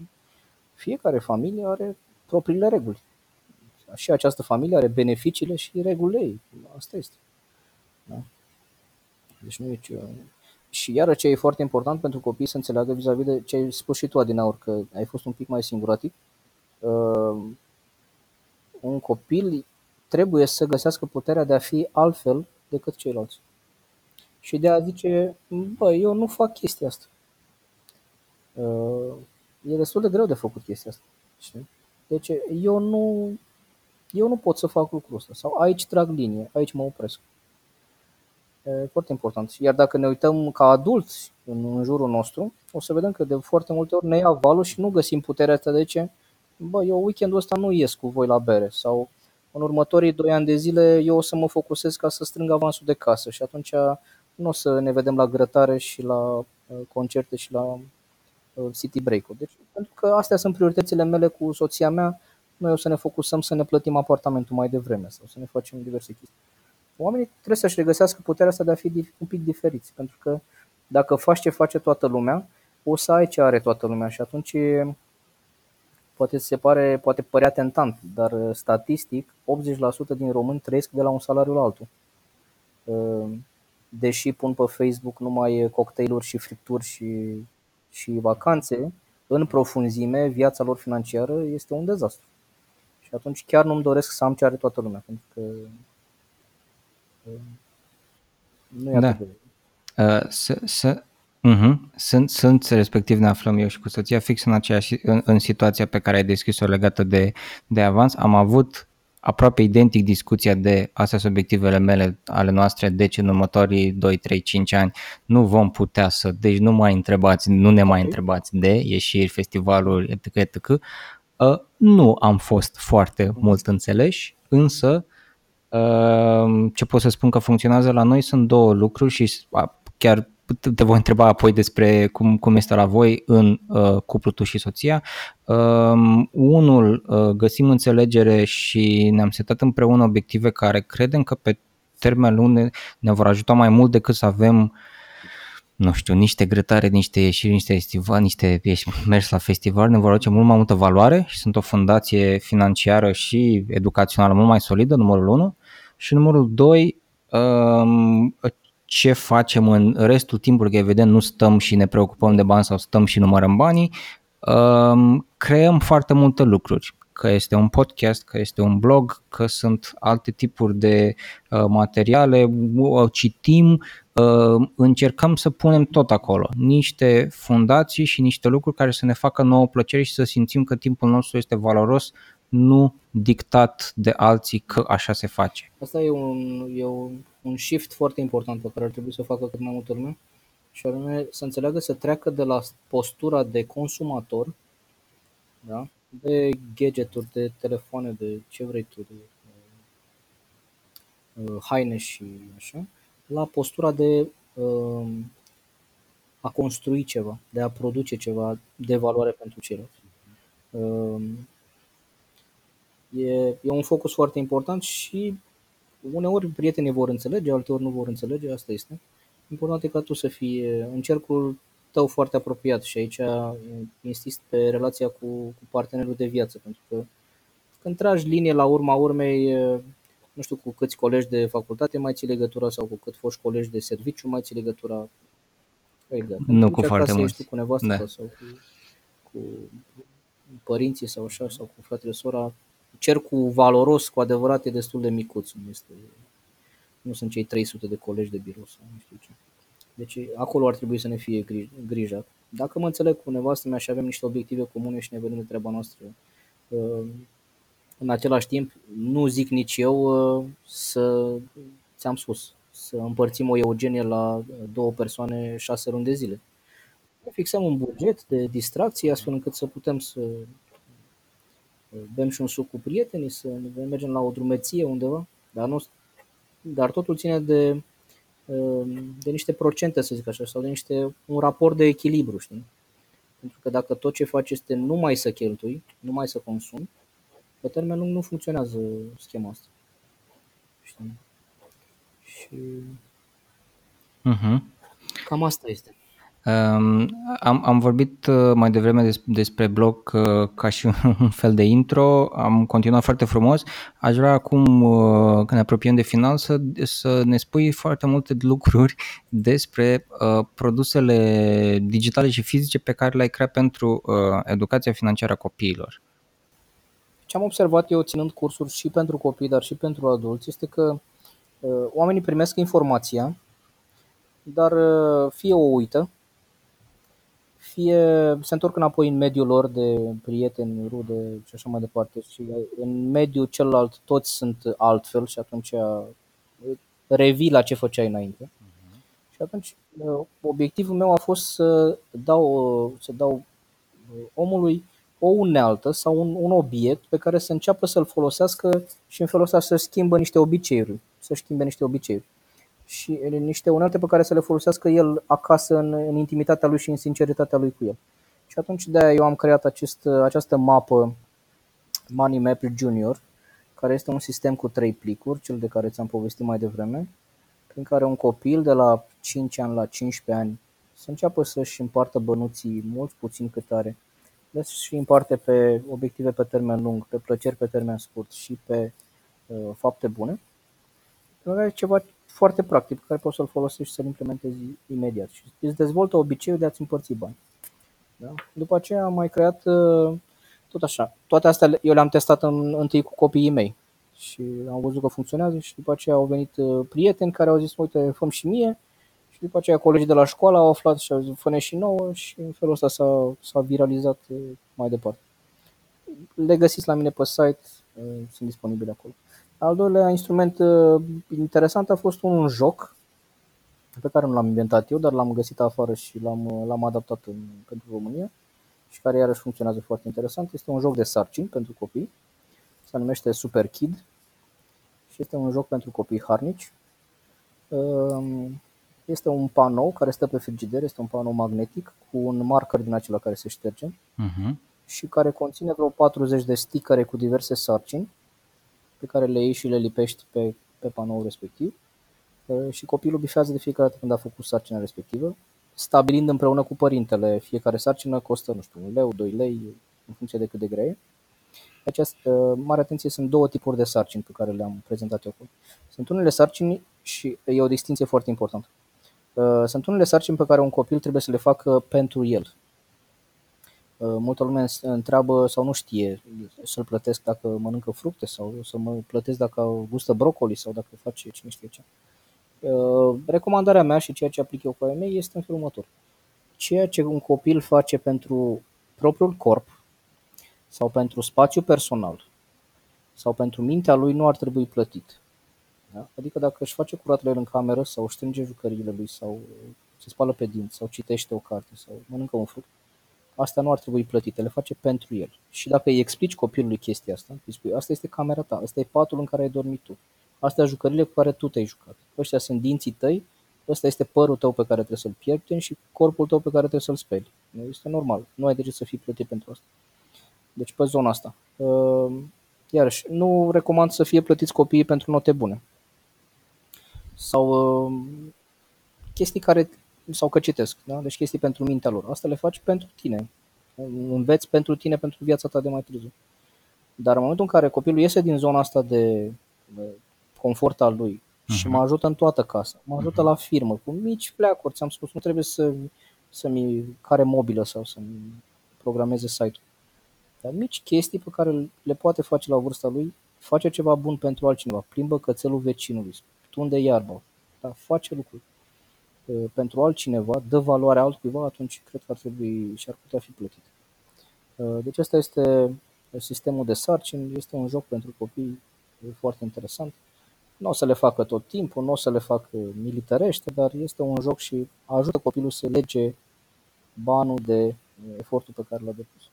fiecare familie are propriile reguli. Și această familie are beneficiile și regulile ei. Asta este. Da? Deci nu e ce... Și iară ce e foarte important pentru copii să înțeleagă vis-a-vis de ce ai spus și tu, Adinaur, că ai fost un pic mai singuratic. Uh, un copil trebuie să găsească puterea de a fi altfel decât ceilalți. Și de a zice, bă, eu nu fac chestia asta. Uh, e destul de greu de făcut chestia asta. Știi? Deci eu nu, eu nu pot să fac lucrul ăsta. Sau aici trag linie, aici mă opresc. E foarte important. Iar dacă ne uităm ca adulți în, în jurul nostru, o să vedem că de foarte multe ori ne ia valul și nu găsim puterea asta de ce, bă, eu weekendul ăsta nu ies cu voi la bere sau în următorii doi ani de zile eu o să mă focusez ca să strâng avansul de casă și atunci nu o să ne vedem la grătare și la uh, concerte și la uh, city break-uri. Deci, pentru că astea sunt prioritățile mele cu soția mea, noi o să ne focusăm să ne plătim apartamentul mai devreme sau să ne facem diverse chestii oamenii trebuie să-și regăsească puterea asta de a fi un pic diferiți, pentru că dacă faci ce face toată lumea, o să ai ce are toată lumea și atunci poate se pare, poate părea tentant, dar uh, statistic 80% din români trăiesc de la un salariu la altul. Uh, deși pun pe Facebook numai cocktailuri și fripturi și, și vacanțe, în profunzime, viața lor financiară este un dezastru. Și atunci chiar nu-mi doresc să am ce are toată lumea, pentru că nu e da. atât de... Uh, să, să, uh-huh. sunt, sunt, respectiv ne aflăm eu și cu soția fix în, aceeași, în, în situația pe care ai deschis-o legată de, de avans. Am avut aproape identic discuția de astea sunt obiectivele mele, ale noastre, deci în următorii 2, 3, 5 ani nu vom putea să, deci nu mai întrebați, nu ne mai întrebați de ieșiri, festivaluri, etc. etc. Uh, nu am fost foarte mult înțeleși, însă Ehm, ce pot să spun că funcționează la noi sunt două lucruri și chiar te voi întreba apoi despre cum, cum este la voi în uh, cuplu tu și soția. Uh, unul, uh, găsim înțelegere și ne-am setat împreună obiective care credem că pe termen lung ne, ne vor ajuta mai mult decât să avem nu știu, niște grătare, niște ieșiri, niște festival, niște ieși, mers la festival ne vor aduce mult mai multă valoare și sunt o fundație financiară și educațională mult mai solidă, numărul 1. Și numărul 2, um, ce facem în restul timpului, că evident nu stăm și ne preocupăm de bani sau stăm și numărăm banii, um, creăm foarte multe lucruri că este un podcast, că este un blog, că sunt alte tipuri de uh, materiale, citim, uh, încercăm să punem tot acolo, niște fundații și niște lucruri care să ne facă nouă plăcere și să simțim că timpul nostru este valoros, nu dictat de alții că așa se face. Asta e un, e un, un shift foarte important pe care ar trebui să facă cât mai multă lume și anume să înțeleagă să treacă de la postura de consumator da? de gadgeturi, de telefoane, de ce vrei tu, de uh, haine și așa, la postura de uh, a construi ceva, de a produce ceva de valoare pentru ceilalți. Uh, e, e un focus foarte important și uneori prietenii vor înțelege, alteori nu vor înțelege, asta este. Important e ca tu să fii în cercul tău foarte apropiat și aici insist pe relația cu, cu partenerul de viață, pentru că când tragi linie la urma urmei, nu știu cu câți colegi de facultate mai ții legătura sau cu cât foști colegi de serviciu mai ții legătura. Exact. Nu cu foarte mulți. cu nevastă da. sau cu, cu părinții sau așa, sau cu fratele sora, cercul valoros cu adevărat e destul de micuț. Nu, este, nu sunt cei 300 de colegi de birou sau nu știu ce. Deci acolo ar trebui să ne fie grijă. Dacă mă înțeleg cu nevastă mea și avem niște obiective comune și ne vedem de treaba noastră, uh, în același timp, nu zic nici eu uh, să, ți-am spus, să împărțim o eugenie la două persoane șase luni de zile. Fixăm un buget de distracție astfel încât să putem să uh, bem și un suc cu prietenii, să mergem la o drumeție undeva, dar, nu, dar totul ține de Ehm, de niște procente, să zic așa, sau de niște, un raport de echilibru, știi? Pentru că dacă tot ce faci este numai să cheltui, numai să consumi, pe termen lung nu funcționează schema asta. Știi? Și uh-huh. cam asta este. Am, am vorbit uh, mai devreme des, despre blog uh, ca și un fel de intro, am continuat foarte frumos. Aș vrea acum, uh, când ne apropiem de final, să, să ne spui foarte multe lucruri despre uh, produsele digitale și fizice pe care le-ai creat pentru uh, educația financiară a copiilor. Ce am observat eu ținând cursuri și pentru copii, dar și pentru adulți, este că uh, oamenii primesc informația, dar uh, fie o uită, fie se întorc înapoi în mediul lor de prieteni, rude și așa mai departe și în mediul celălalt toți sunt altfel și atunci revii la ce făceai înainte. Uh-huh. Și atunci obiectivul meu a fost să dau, să dau omului o unealtă sau un, un obiect pe care să înceapă să-l folosească și în felul ăsta să schimbă niște obiceiuri, să schimbe niște obiceiuri și niște unelte pe care să le folosească el acasă în, în intimitatea lui și în sinceritatea lui cu el. Și atunci de eu am creat acest, această mapă Money Map Junior, care este un sistem cu trei plicuri, cel de care ți-am povestit mai devreme, prin care un copil de la 5 ani la 15 ani să înceapă să-și împartă bănuții mult puțin cât are, și împarte pe obiective pe termen lung, pe plăceri pe termen scurt și pe uh, fapte bune. Ceva foarte practic pe care poți să-l folosești și să-l implementezi imediat și îți dezvoltă obiceiul de a-ți împărți bani. Da? După aceea am mai creat uh, tot așa. Toate astea eu le-am testat în, întâi cu copiii mei și am văzut că funcționează și după aceea au venit uh, prieteni care au zis, uite, făm și mie și după aceea colegii de la școală au aflat și au zis, fă și nouă și în felul ăsta s-a, s-a viralizat uh, mai departe. Le găsiți la mine pe site, sunt disponibile acolo. Al doilea instrument uh, interesant a fost un joc pe care nu l-am inventat eu, dar l-am găsit afară și l-am, uh, l-am adaptat în, pentru România și care iarăși funcționează foarte interesant. Este un joc de sarcini pentru copii, se numește Super Kid și este un joc pentru copii harnici. Um, este un panou care stă pe frigider, este un panou magnetic cu un marker din acela care se șterge uh-huh. și care conține vreo 40 de sticăre cu diverse sarcini pe care le iei și le lipești pe, pe panoul respectiv uh, și copilul bifează de fiecare dată când a făcut sarcina respectivă stabilind împreună cu părintele fiecare sarcină costă, nu știu, un leu, 2 lei, în funcție de cât de grea e. Această mare atenție sunt două tipuri de sarcini pe care le-am prezentat eu acum. Sunt unele sarcini și e o distinție foarte importantă. Uh, sunt unele sarcini pe care un copil trebuie să le facă pentru el. Uh, multă lume întreabă sau nu știe să-l plătesc dacă mănâncă fructe sau să mă plătesc dacă gustă brocoli sau dacă face cine știe ce. Uh, recomandarea mea și ceea ce aplic eu cu ai mei este în felul următor. Ceea ce un copil face pentru propriul corp sau pentru spațiu personal sau pentru mintea lui nu ar trebui plătit. Da? Adică dacă își face curat el în cameră sau își strânge jucăriile lui sau se spală pe dinți sau citește o carte sau mănâncă un fruct, asta nu ar trebui plătite, le face pentru el. Și dacă îi explici copilului chestia asta, îi spui, asta este camera ta, asta e patul în care ai dormit tu, astea jucările cu care tu te-ai jucat, ăștia sunt dinții tăi, ăsta este părul tău pe care trebuie să-l pierdem și corpul tău pe care trebuie să-l speli. Este normal, nu ai de ce să fii plătit pentru asta. Deci pe zona asta. Ehm, iarăși, nu recomand să fie plătiți copiii pentru note bune. Sau ehm, chestii care, sau că citesc, da? deci chestii pentru mintea lor. Asta le faci pentru tine. Înveți pentru tine, pentru viața ta de mai târziu. Dar în momentul în care copilul iese din zona asta de confort al lui uh-huh. și mă ajută în toată casa, mă ajută uh-huh. la firmă, cu mici pleacuri, ți-am spus, nu trebuie să, să-mi care mobilă sau să-mi programeze site-ul. Dar mici chestii pe care le poate face la vârsta lui, face ceva bun pentru altcineva, plimbă cățelul vecinului, tunde iarba, dar face lucruri pentru altcineva, dă valoare altcuiva, atunci cred că ar trebui și ar putea fi plătit. Deci asta este sistemul de sarcini, este un joc pentru copii foarte interesant. Nu o să le facă tot timpul, nu o să le facă militarește, dar este un joc și ajută copilul să lege banul de efortul pe care l-a depus.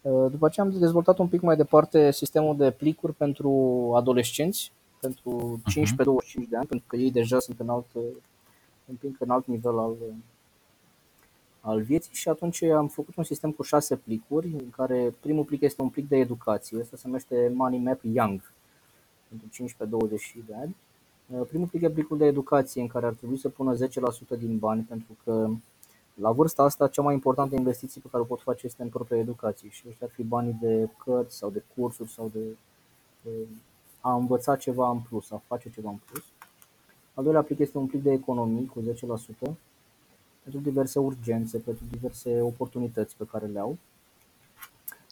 Uh, după aceea am dezvoltat un pic mai departe sistemul de plicuri pentru adolescenți, pentru 15-25 de ani, pentru că ei deja sunt în alt, un pic în alt nivel al, al vieții și atunci am făcut un sistem cu șase plicuri, în care primul plic este un plic de educație, ăsta se numește Money Map Young, pentru 15-20 de ani. Uh, primul plic e plicul de educație, în care ar trebui să pună 10% din bani, pentru că la vârsta asta, cea mai importantă investiție pe care o pot face este în propria educație și ăștia ar fi banii de cărți sau de cursuri sau de, de a învăța ceva în plus, a face ceva în plus. Al doilea plic este un plic de economii cu 10% pentru diverse urgențe, pentru diverse oportunități pe care le au.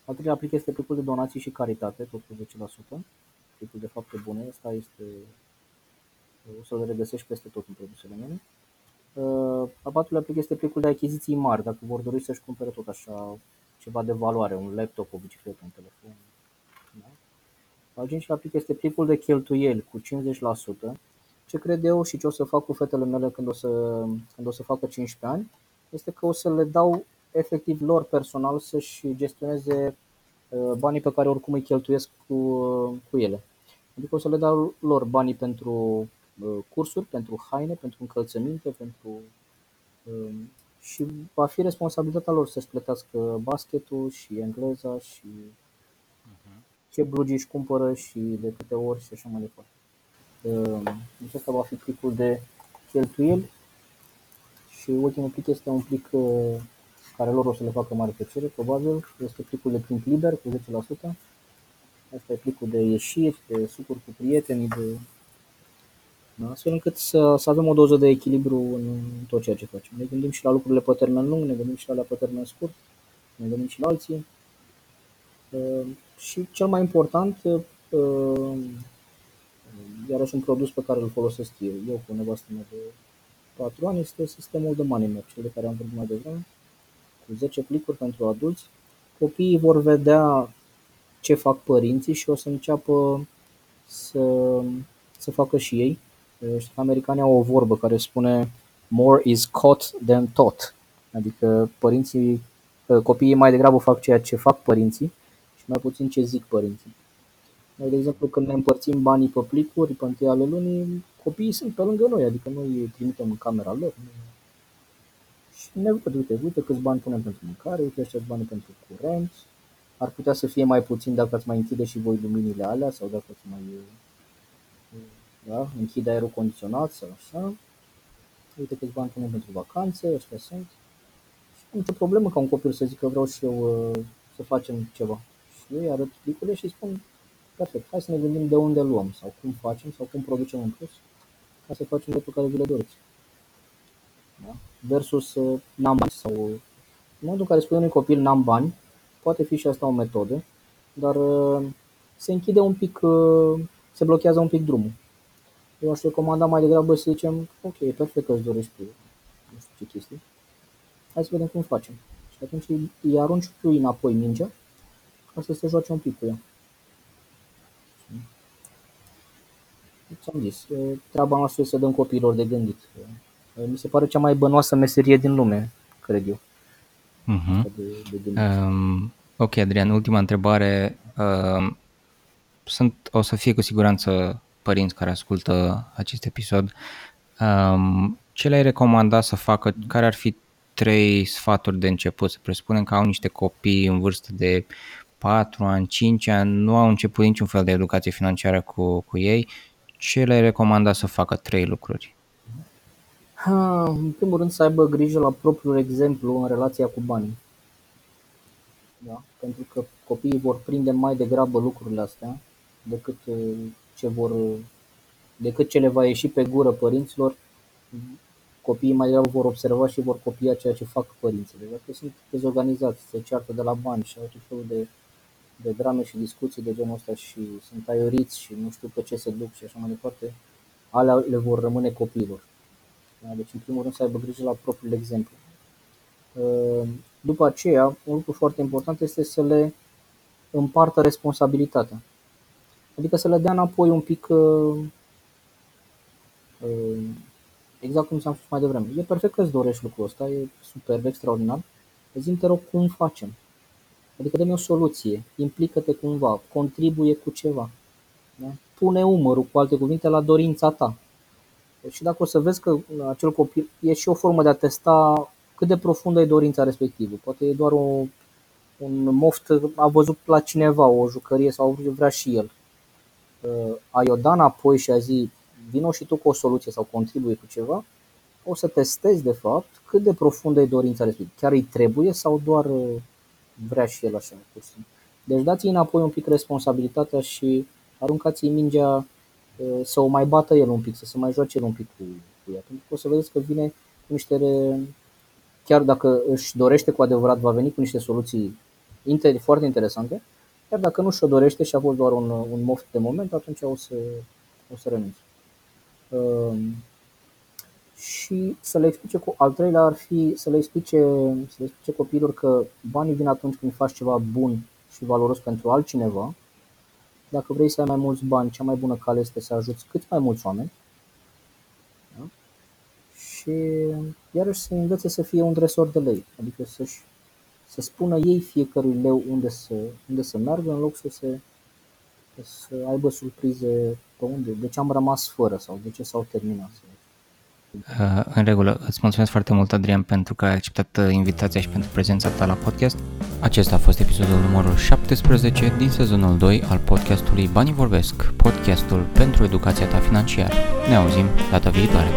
Al treilea plic este plicul de donații și caritate, tot cu 10%. Plicul de fapte bune, asta este, o să le regăsești peste tot în produsele mele. Uh, al patrulea plic este plicul de achiziții mari, dacă vor dori să-și cumpere tot așa ceva de valoare, un laptop, o bicicletă, un telefon. Da? Al cincilea plic este plicul de cheltuieli cu 50%. Ce cred eu și ce o să fac cu fetele mele când o să, când o să facă 15 ani, este că o să le dau efectiv lor personal să-și gestioneze uh, banii pe care oricum îi cheltuiesc cu, uh, cu ele. Adică o să le dau lor banii pentru Uh, cursuri pentru haine, pentru încălțăminte, pentru um, și va fi responsabilitatea lor să-și plătească basketul și engleza și uh-huh. ce blugi își cumpără și de câte ori și așa mai departe. Um, deci asta va fi plicul de cheltuieli și ultimul plic este un plic uh, care lor o să le facă mare plăcere, probabil, este plicul de timp liber cu 10%. Asta e plicul de ieșiri, de sucuri cu prietenii, de da? Astfel încât să, să avem o doză de echilibru în tot ceea ce facem. Ne gândim și la lucrurile pe termen lung, ne gândim și la alea pe termen scurt, ne gândim și la alții. Uh, și cel mai important, uh, iarăși un produs pe care îl folosesc eu, eu cu nevastă mea de 4 ani, este sistemul de money map, cel de care am vorbit mai devreme, cu 10 plicuri pentru adulți. Copiii vor vedea ce fac părinții și o să înceapă să, să facă și ei Știi că americanii au o vorbă care spune more is caught than taught. Adică părinții, ă, copiii mai degrabă fac ceea ce fac părinții și mai puțin ce zic părinții. Noi, de exemplu, când ne împărțim banii pe plicuri, pe întâi ale lunii, copiii sunt pe lângă noi, adică noi îi trimitem în camera lor. Și ne văd, uite, uite câți bani punem pentru mâncare, uite ăștia bani pentru curent, ar putea să fie mai puțin dacă ați mai închide și voi luminile alea sau dacă ați mai da? închid aerul condiționat sau așa. uite câți bani punem pentru vacanțe, ăștia sunt. Și nu nicio problemă ca un copil să zică vreau și eu uh, să facem ceva. Și eu îi arăt plicurile și spun, perfect, hai să ne gândim de unde luăm sau cum facem sau cum producem în plus ca să facem lucruri care vi le doriți. Da? Versus uh, n-am bani sau în momentul în care spune unui copil n-am bani, poate fi și asta o metodă, dar uh, se închide un pic, uh, se blochează un pic drumul. Eu aș recomanda mai degrabă să zicem, ok, e perfect că îți dorești tu, nu știu ce chestii, hai să vedem cum facem. Și atunci îi arunci tu înapoi mingea ca să se joace un pic cu ea. Ți-am zis, treaba noastră este să dăm copiilor de gândit. Mi se pare cea mai bănoasă meserie din lume, cred eu. Uh-huh. De, de um, ok, Adrian, ultima întrebare. Uh, sunt, o să fie cu siguranță părinți care ascultă acest episod. Um, ce le-ai recomanda să facă? Care ar fi trei sfaturi de început? Să presupunem că au niște copii în vârstă de 4 ani, 5 ani, nu au început niciun fel de educație financiară cu, cu ei. Ce le-ai recomanda să facă trei lucruri? Ha, în primul rând să aibă grijă la propriul exemplu în relația cu banii. Da? Pentru că copiii vor prinde mai degrabă lucrurile astea decât uh, ce vor decât ce le va ieși pe gură părinților, copiii mai degrabă vor observa și vor copia ceea ce fac părinții. Dacă sunt dezorganizați, se ceartă de la bani și au tot felul de, de drame și discuții de genul ăsta și sunt aioriți și nu știu pe ce se duc și așa mai departe, alea le vor rămâne copiilor. Da? Deci, în primul rând, să aibă grijă la propriul exemplu. Ă, după aceea, un lucru foarte important este să le împartă responsabilitatea. Adică să le dea înapoi un pic ă, ă, exact cum ți-am spus mai devreme. E perfect că îți dorești lucrul ăsta, e superb, extraordinar. Zi te rog cum facem. Adică dă-mi o soluție, implică-te cumva, contribuie cu ceva. Da? Pune umărul, cu alte cuvinte, la dorința ta. Și dacă o să vezi că acel copil e și o formă de a testa cât de profundă e dorința respectivă. Poate e doar o, un moft, a văzut la cineva o jucărie sau vrea și el. Uh, ai o da înapoi și a zi, vino și tu cu o soluție sau contribuie cu ceva, o să testezi de fapt cât de profundă e dorința respectivă. Chiar îi trebuie sau doar uh, vrea și el așa. Deci dați-i înapoi un pic responsabilitatea și aruncați-i mingea uh, să o mai bată el un pic, să se mai joace el un pic cu, cu ea. Pentru că o să vedeți că vine cu niște, chiar dacă își dorește cu adevărat, va veni cu niște soluții foarte interesante, chiar dacă nu și-o dorește și a fost doar un, un moft de moment, atunci o să, o să renunțe. Um, și să le explice, cu al treilea ar fi să le explice, să le explice copiilor că banii vin atunci când faci ceva bun și valoros pentru altcineva. Dacă vrei să ai mai mulți bani, cea mai bună cale este să ajuți cât mai mulți oameni. Da? Și iarăși să învețe să fie un dresor de lei, adică să-și, să spună ei fiecărui leu unde să, unde să meargă în loc să se să aibă surprize pe unde, de ce am rămas fără sau de ce s-au terminat. Uh, în regulă, îți mulțumesc foarte mult, Adrian, pentru că ai acceptat uh, invitația și pentru prezența ta la podcast. Acesta a fost episodul numărul 17 din sezonul 2 al podcastului Banii Vorbesc, podcastul pentru educația ta financiară. Ne auzim data viitoare!